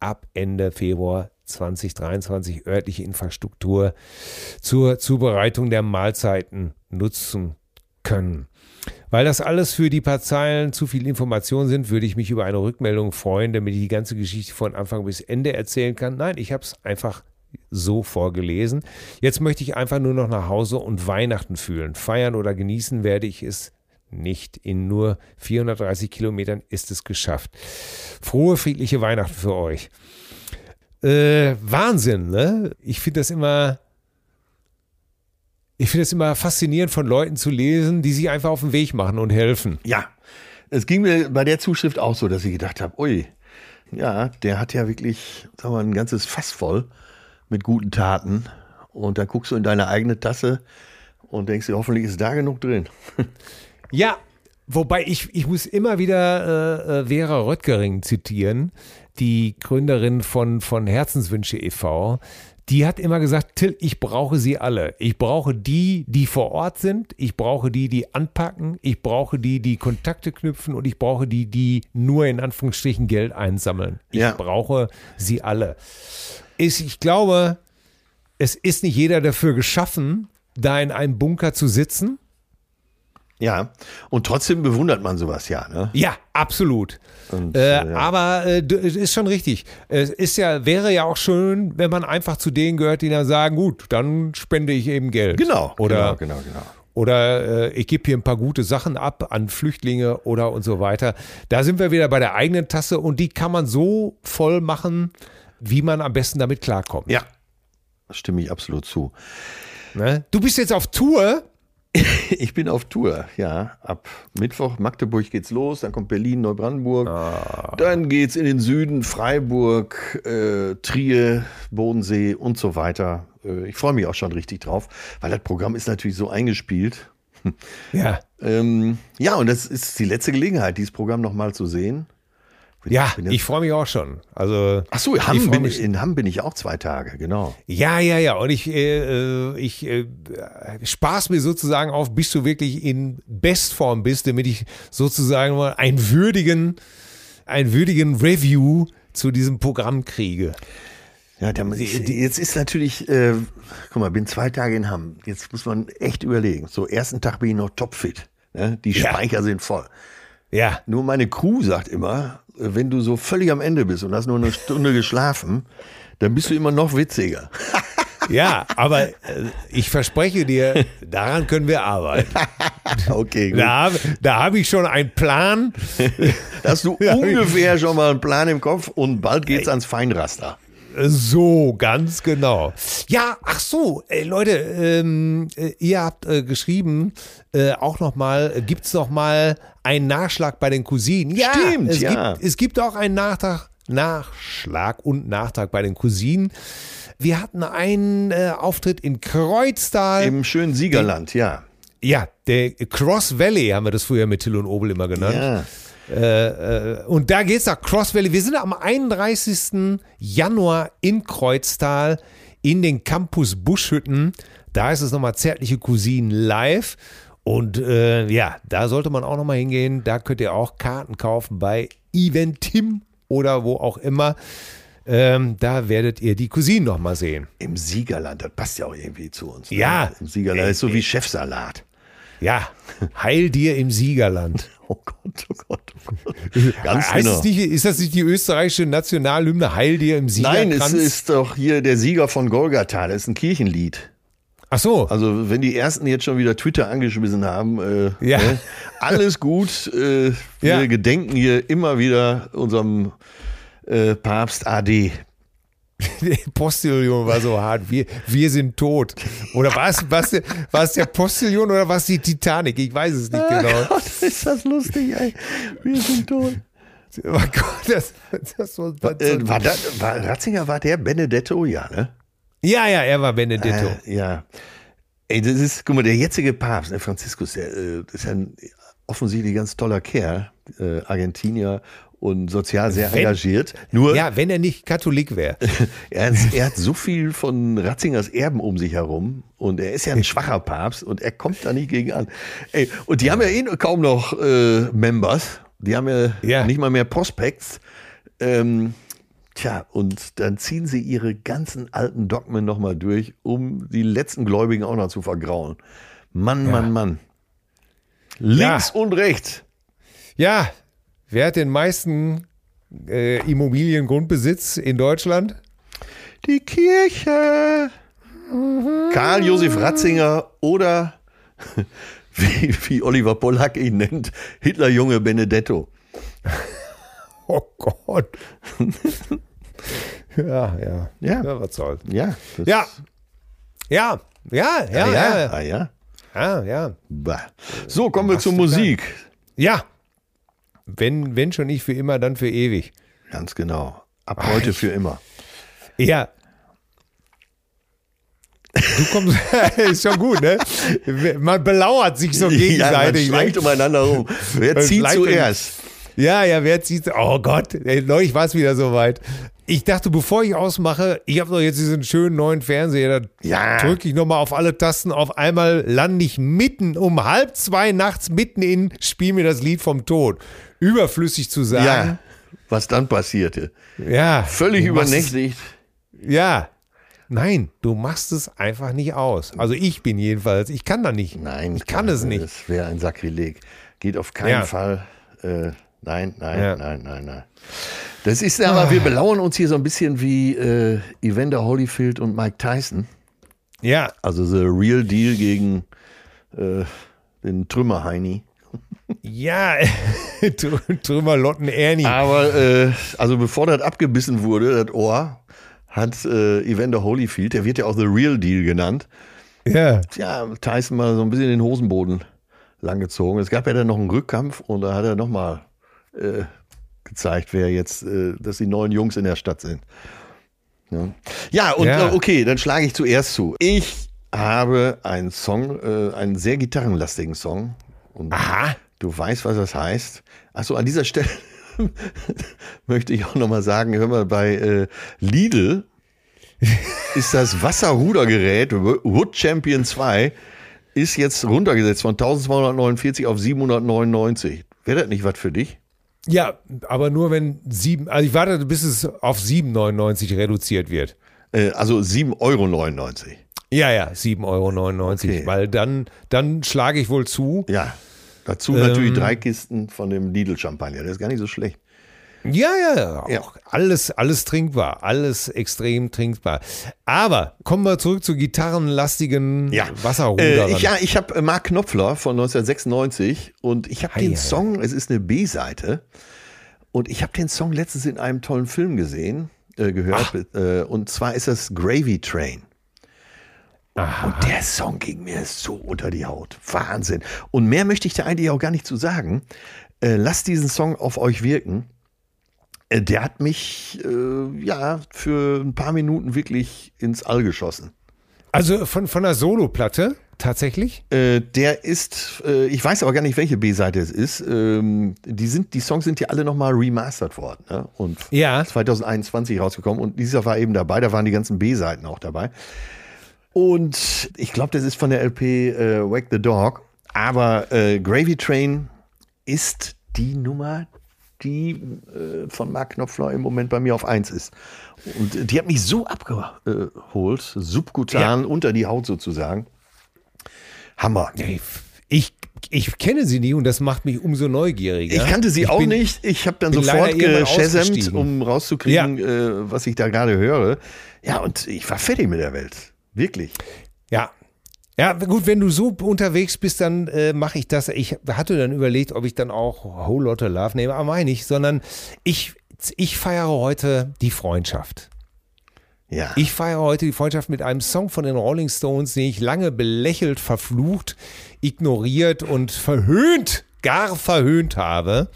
ab Ende Februar 2023 örtliche Infrastruktur zur Zubereitung der Mahlzeiten nutzen können. Weil das alles für die paar Zeilen zu viel Information sind, würde ich mich über eine Rückmeldung freuen, damit ich die ganze Geschichte von Anfang bis Ende erzählen kann. Nein, ich habe es einfach so vorgelesen. Jetzt möchte ich einfach nur noch nach Hause und Weihnachten fühlen. Feiern oder genießen werde ich es nicht. In nur 430 Kilometern ist es geschafft. Frohe, friedliche Weihnachten für euch. Äh, Wahnsinn, ne? Ich finde das immer. Ich finde es immer faszinierend von Leuten zu lesen, die sich einfach auf den Weg machen und helfen. Ja, es ging mir bei der Zuschrift auch so, dass ich gedacht habe, ui, ja, der hat ja wirklich, sagen wir ein ganzes Fass voll mit guten Taten. Und dann guckst du in deine eigene Tasse und denkst dir, hoffentlich ist da genug drin. [LAUGHS] Ja, wobei ich, ich muss immer wieder äh, äh, Vera Röttgering zitieren, die Gründerin von, von Herzenswünsche e.V., die hat immer gesagt, Till, ich brauche sie alle. Ich brauche die, die vor Ort sind. Ich brauche die, die anpacken. Ich brauche die, die Kontakte knüpfen. Und ich brauche die, die nur in Anführungsstrichen Geld einsammeln. Ich Ja. brauche sie alle. Ist, ich glaube, es ist nicht jeder dafür geschaffen, da in einem Bunker zu sitzen. Ja, und trotzdem bewundert man sowas ja. Ne? Ja, absolut. Und, Äh, äh, ja. Aber äh, ist schon richtig. Es ist ja, wäre ja auch schön, wenn man einfach zu denen gehört, die dann sagen, gut, dann spende ich eben Geld. Genau, Oder, genau, genau, genau. oder äh, ich gebe hier ein paar gute Sachen ab an Flüchtlinge oder und so weiter. Da sind wir wieder bei der eigenen Tasse und die kann man so voll machen, wie man am besten damit klarkommt. Ja, stimme ich absolut zu. Ne? Du bist jetzt auf Tour. [LAUGHS] Ich bin auf Tour, ja. Ab Mittwoch Magdeburg geht's los, dann kommt Berlin, Neubrandenburg. Dann geht's in den Süden, Freiburg, äh, Trier, Bodensee und so weiter. Äh, ich freue mich auch schon richtig drauf, weil das Programm ist natürlich so eingespielt. Ja. [LAUGHS] Ähm, ja, und das ist die letzte Gelegenheit, dieses Programm nochmal zu sehen. Ja, bin ich freue mich auch schon. Also Ach so, Hamm bin, mich- in Hamm bin ich auch zwei Tage, genau. Ja, ja, ja. Und ich, äh, äh, ich äh, spaß mir sozusagen auf, bis du wirklich in Bestform bist, damit ich sozusagen mal einen würdigen, einen würdigen Review zu diesem Programm kriege. Ja, der, jetzt ist natürlich, äh, guck mal, bin zwei Tage in Hamm. Jetzt muss man echt überlegen. So, ersten Tag bin ich noch topfit. Ne? Die Ja. Speicher sind voll. Ja, Nur meine Crew sagt immer, wenn du so völlig am Ende bist und hast nur eine Stunde geschlafen, dann bist du immer noch witziger. [LAUGHS] ja, aber äh, ich verspreche dir, daran können wir arbeiten. [LAUGHS] Okay, gut. Da, da habe ich schon einen Plan. [LAUGHS] Hast du ungefähr schon mal einen Plan im Kopf und bald geht's ans Feinraster. So, ganz genau. Ja, ach so, äh, Leute, ähm, äh, ihr habt äh, geschrieben, äh, auch nochmal, äh, gibt's noch mal einen Nachschlag bei den Cousinen? Ja, Stimmt, es ja. Gibt, es gibt auch einen Nachtrag, Nachschlag und Nachtrag bei den Cousinen. Wir hatten einen äh, Auftritt in Kreuztal. Im schönen Siegerland, ja. ja, der Cross Valley haben wir das früher mit Till und Obel immer genannt. Ja. Äh, und da geht's nach Cross Valley. Wir sind am 31. Januar in Kreuztal in den Campus Buschhütten. Da ist es nochmal zärtliche Cousinen live. Und äh, ja, da sollte man auch nochmal hingehen. Da könnt ihr auch Karten kaufen bei Eventim oder wo auch immer. Ähm, da werdet ihr die Cousinen nochmal sehen. Im Siegerland, das passt ja auch irgendwie zu uns. ne? Ja. Im Siegerland ist so wie Chefsalat. Ja, heil dir im Siegerland. [LAUGHS] Oh Gott, oh Gott, oh Gott. [LAUGHS] Ganz heißt genau. nicht, ist das nicht die österreichische Nationalhymne Heil dir im Nein, Siegerkranz? es ist doch hier der Sieger von Golgatha. Das ist ein Kirchenlied. Ach so. Also wenn die ersten jetzt schon wieder Twitter angeschmissen haben, äh, Ja. ne, alles gut. Äh, wir Ja. gedenken hier immer wieder unserem äh, Papst AD. [LAUGHS] Der Postillon war so hart. Wir, wir sind tot. Oder war es, war, es der, war es der Postillon oder war es die Titanic? Ich weiß es nicht genau. Gott, ist das lustig, ey. Wir sind tot. Oh Gott, das, das war, Äh, war, das, war Ratzinger war der Benedetto? Ja, ne? ja, ja, er war Benedetto. Äh, ja. Ey, das ist, guck mal, der jetzige Papst, ne, Franziskus, der äh, ist ja ein offensichtlich ganz toller Kerl, äh, Argentinier und sozial sehr Wenn- engagiert. Nur ja, wenn er nicht Katholik wäre. [LAUGHS] er, hat- er hat so viel von Ratzingers Erben um sich herum und er ist ja ein schwacher Papst und er kommt da nicht gegen an. Ey, und die haben ja eh kaum noch äh, Members, die haben ja, Ja. nicht mal mehr Prospects. Ähm, tja, und dann ziehen sie ihre ganzen alten Dogmen nochmal durch, um die letzten Gläubigen auch noch zu vergrauen. Mann, Mann, Mann. Links und rechts. Ja, wer hat den meisten äh, Immobiliengrundbesitz in Deutschland? Die Kirche. Karl Josef Ratzinger oder [LAUGHS] wie, wie Oliver Pollack ihn nennt, Hitlerjunge Benedetto. [LAUGHS] Oh Gott. [LAUGHS] ja, ja. Ja. ja was soll's. Ja. das- Ja. Ja, ja, ja, ja. ja. Ah, ja. Bah. So, kommen wir zur Musik. Ja. Wenn, wenn schon nicht für immer, dann für ewig. Ganz genau. Ab Ah, heute für immer. Ja. Du kommst, [LAUGHS] ist schon gut, ne? Man belauert sich so Ja, man gegenseitig. schleicht ne? umeinander rum. Wer zieht zuerst? Ja, ja, wer zieht? Oh Gott, ey, neulich war es wieder soweit. Ich dachte, bevor ich ausmache, ich habe doch jetzt diesen schönen neuen Fernseher, da Ja. drücke ich nochmal auf alle Tasten. Auf einmal lande ich mitten um halb zwei nachts mitten in, spiel mir das Lied vom Tod. Überflüssig zu Ja. sagen. Was dann passierte. Ja. Völlig übernächtigt. Ja. Nein, du machst es einfach nicht aus. Also ich bin jedenfalls, ich kann da nicht. Nein, ich kann es nicht. Das wäre ein Sakrileg. Geht auf keinen Ja. Fall. Äh, nein, nein, Ja. nein, nein, nein. Das ist aber, wir belauern uns hier so ein bisschen wie äh, Evander Holyfield und Mike Tyson. Ja, Also The Real Deal gegen äh, den Trümmerheini. ja, [LAUGHS] Tr- Trümmerlotten Ernie. Aber äh, also bevor das abgebissen wurde, das Ohr, hat äh, Evander Holyfield, der wird ja auch The Real Deal genannt, Ja, ja, Tyson mal so ein bisschen den Hosenboden langgezogen. Es gab ja dann noch einen Rückkampf und da hat er nochmal äh, gezeigt, wer jetzt, äh, dass die neuen Jungs in der Stadt sind. Ja, ja und Ja. äh, okay, dann schlage ich zuerst zu. Ich habe einen Song, äh, einen sehr gitarrenlastigen Song. Und Aha. du weißt, was das heißt. Achso, an dieser Stelle [LAUGHS] möchte ich auch nochmal sagen, hör mal, bei äh, Lidl [LAUGHS] ist das Wasserrudergerät Wood Champion 2 ist jetzt runtergesetzt von 1249 auf 799. Wäre das nicht was für dich? Ja, aber nur wenn sieben, also ich warte, bis es auf 7,99 reduziert wird. Äh, also 7,99 Euro. Ja, ja, 7,99 Euro, Okay. weil dann, dann schlage ich wohl zu. Ja. Dazu Ähm. natürlich drei Kisten von dem Lidl Champagner. Der ist gar nicht so schlecht. Ja, ja, ja, auch Ja. alles, alles trinkbar, alles extrem trinkbar. Aber kommen wir zurück zu gitarrenlastigen Ja. Wasserruderern. Äh, ich, ja, ich habe Mark Knopfler von 1996 und ich habe den Song, es ist eine B-Seite, und ich habe den Song letztens in einem tollen Film gesehen, äh, gehört, äh, und zwar ist das Gravy Train. Und der Song ging mir so unter die Haut. Wahnsinn. Und mehr möchte ich da eigentlich auch gar nicht zu sagen. Äh, lasst diesen Song auf euch wirken. Äh, der hat mich äh, ja für ein paar Minuten wirklich ins All geschossen. Also von, von der Soloplatte tatsächlich? Äh, der ist, äh, ich weiß aber gar nicht, welche B-Seite es ist. Ähm, die, sind, die Songs sind ja alle nochmal remastert worden ne? und Ja. 2021 rausgekommen und dieser war eben dabei, da waren die ganzen B-Seiten auch dabei. Und ich glaube, das ist von der LP äh, Wake the Dog, aber äh, Gravy Train ist die Nummer, die äh, von Mark Knopfler im Moment bei mir auf 1 ist. Und die hat mich so abgeholt, subkutan unter die Haut sozusagen. Hammer. Ich, ich kenne sie nie und das macht mich umso neugieriger. Ich kannte sie Ich auch bin- nicht. Ich habe dann sofort ausgestiegen. um rauszukriegen, äh, was ich da gerade höre. Ja, und ich war fertig mit der Welt. Wirklich. Ja. Ja, gut, wenn du so unterwegs bist, dann äh, mache ich das. Ich hatte dann überlegt, ob ich dann auch Whole Lotta Love nehme, aber meine ich, sondern ich, ich feiere heute die Freundschaft. Ja. Ich feiere heute die Freundschaft mit einem Song von den Rolling Stones, den ich lange belächelt, verflucht, ignoriert und verhöhnt, gar verhöhnt habe.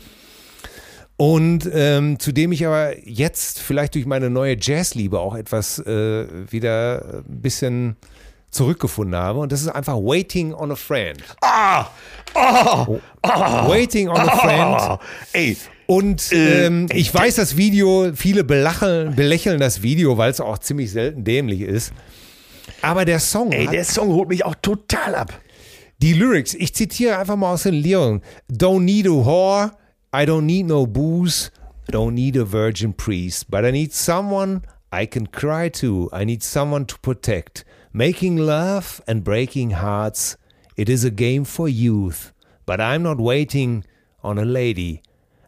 Und ähm, zu dem ich aber jetzt vielleicht durch meine neue Jazzliebe auch etwas äh, wieder ein bisschen zurückgefunden habe. Und das ist einfach Waiting on a Friend. ah! Oh! Waiting on a Friend. Oh! Ey, Und Äh, ähm, ich weiß das Video, viele belacheln, belächeln das Video, weil es auch ziemlich selten dämlich ist. Aber der Song, ey, der Song holt mich auch total ab. die Lyrics, ich zitiere einfach mal aus den Lyrics. Don't need a whore, I don't need no booze, don't need a virgin priest, but I need someone I can cry to, I need someone to protect. Making love and breaking hearts, it is a game for youth, but I'm not waiting on a lady,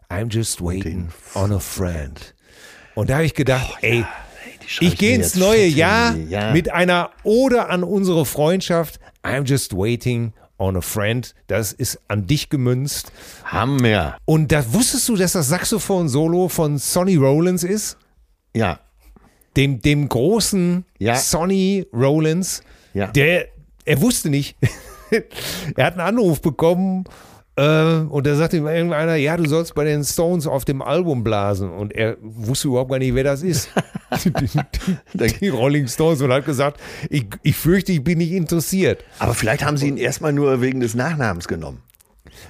I'm just waiting on a friend. Und da habe ich gedacht, ey, schreib ich gehe ins neue Jahr ja. mit einer Ode an unsere Freundschaft. I'm just waiting on a friend. Das ist an dich gemünzt. Hammer. Und da wusstest du, dass das Saxophon-Solo von Sonny Rollins ist? Ja. Dem, dem großen Ja. Sonny Rollins. Ja. Der, er wusste nicht. [LAUGHS] er hat einen Anruf bekommen äh, und da sagte ihm irgendeiner, ja, du sollst bei den Stones auf dem Album blasen. Und er wusste überhaupt gar nicht, wer das ist. [LAUGHS] die, die, die Rolling Stones und hat gesagt, ich, ich fürchte, ich bin nicht interessiert. Aber vielleicht haben sie ihn erstmal nur wegen des Nachnamens genommen.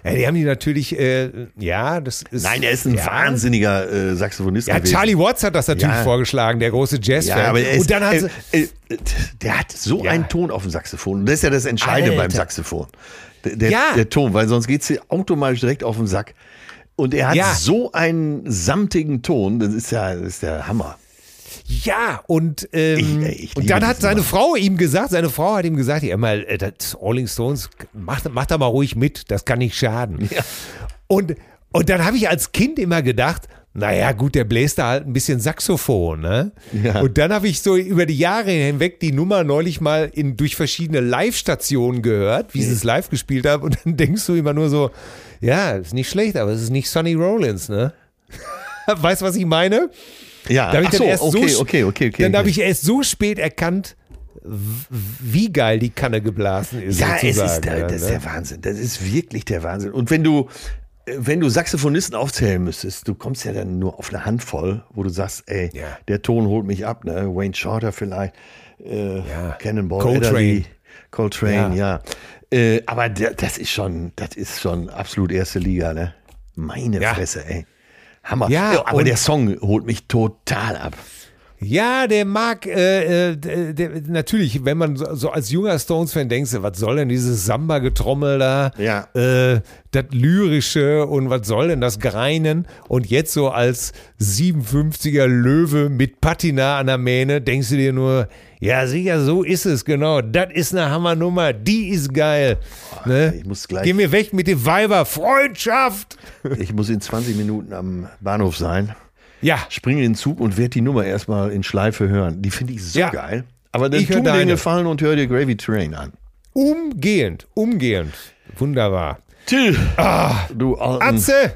Ja, die haben die natürlich, äh, ja, das ist. Nein, er ist ein ja. wahnsinniger äh, Saxophonist Ja, gewesen. Charlie Watts hat das natürlich Ja. vorgeschlagen, der große Jazzfan. Ja, aber er ist, und dann hat äh, äh, der hat so einen Ton auf dem Saxophon. Und das ist ja das Entscheidende Alter. beim Saxophon. Der, der, Ja. der Ton, weil sonst geht es automatisch direkt auf den Sack. Und er hat so einen samtigen Ton, das ist ja das ist der Hammer. Ja, und, ähm, Ich- ey, ich und dann hat seine Mann. Frau ihm gesagt, seine Frau hat ihm gesagt, ja mal, äh, das Rolling Stones, mach, mach da mal ruhig mit, das kann nicht schaden. Ja. Und, und dann habe ich als Kind immer gedacht, naja, gut, der bläst da halt ein bisschen Saxophon, ne? Ja. Und dann habe ich so über die Jahre hinweg die Nummer neulich mal in, durch verschiedene Live-Stationen gehört, wie sie es live gespielt haben. Und dann [LAUGHS] denkst du immer nur so, ja, ist nicht schlecht, aber es ist nicht Sonny Rollins, ne? [LAUGHS] weißt du, was ich meine? Ja, Da ich so, erst okay, so, okay, okay, okay. Dann habe ich erst so spät erkannt, wie geil die Kanne geblasen ist. Ja, es ist, der, ja, das ist ne? der Wahnsinn. Das ist wirklich der Wahnsinn. Und wenn du, äh, wenn du Saxophonisten aufzählen müsstest, du kommst ja dann nur auf eine Handvoll, wo du sagst, ey, Ja. der Ton holt mich ab, ne? Wayne Shorter vielleicht, äh, Ja. Cannonball Coltrane. Adderley, Coltrane, ja. Ja. Äh, aber der, das ist schon, das ist schon absolut erste Liga, ne? Meine. Fresse, ey. Hammer. Ja, aber der Song holt mich total ab. Ja, der mag, äh, äh, der, der, natürlich, wenn man so, so als junger Stones-Fan denkt, was soll denn dieses Samba-Getrommel da? Ja. Äh, das Lyrische und was soll denn das Greinen? Und jetzt so als 57er Löwe mit Patina an der Mähne, denkst du dir nur, ja, sicher, so ist es, genau. Das ist eine Hammernummer, die ist geil. Ne? ich muss gleich- Geh mir weg mit dem Weiber, Freundschaft! Ich muss in 20 Minuten am Bahnhof sein, Ja, springe in den Zug und werde die Nummer erstmal in Schleife hören. Die finde ich so Ja. geil. Aber dann Ich tu mir den. Gefallen und hör dir Gravy Train an. umgehend, umgehend. Wunderbar. Till, du alten Atze!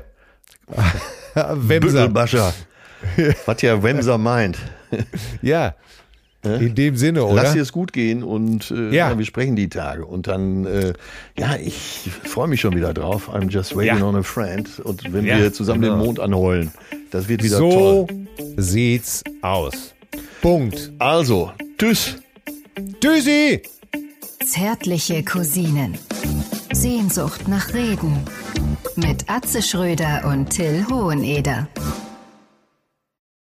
Wemser. [LAUGHS] Was ja Wemser meint. Ja. In dem Sinne, oder? Lass dir es gut gehen und äh, Ja. ja. wir sprechen die Tage. Und dann, äh, ja, ich freue mich schon wieder drauf. I'm just waiting Ja. on a friend. Und wenn Ja, wir zusammen genau. den Mond anheulen, das wird wieder so toll. sieht's aus. Punkt. Also, tschüss. Tschüssi! Zärtliche Cousinen. Sehnsucht nach Reden. Mit Atze Schröder und Till Hoheneder.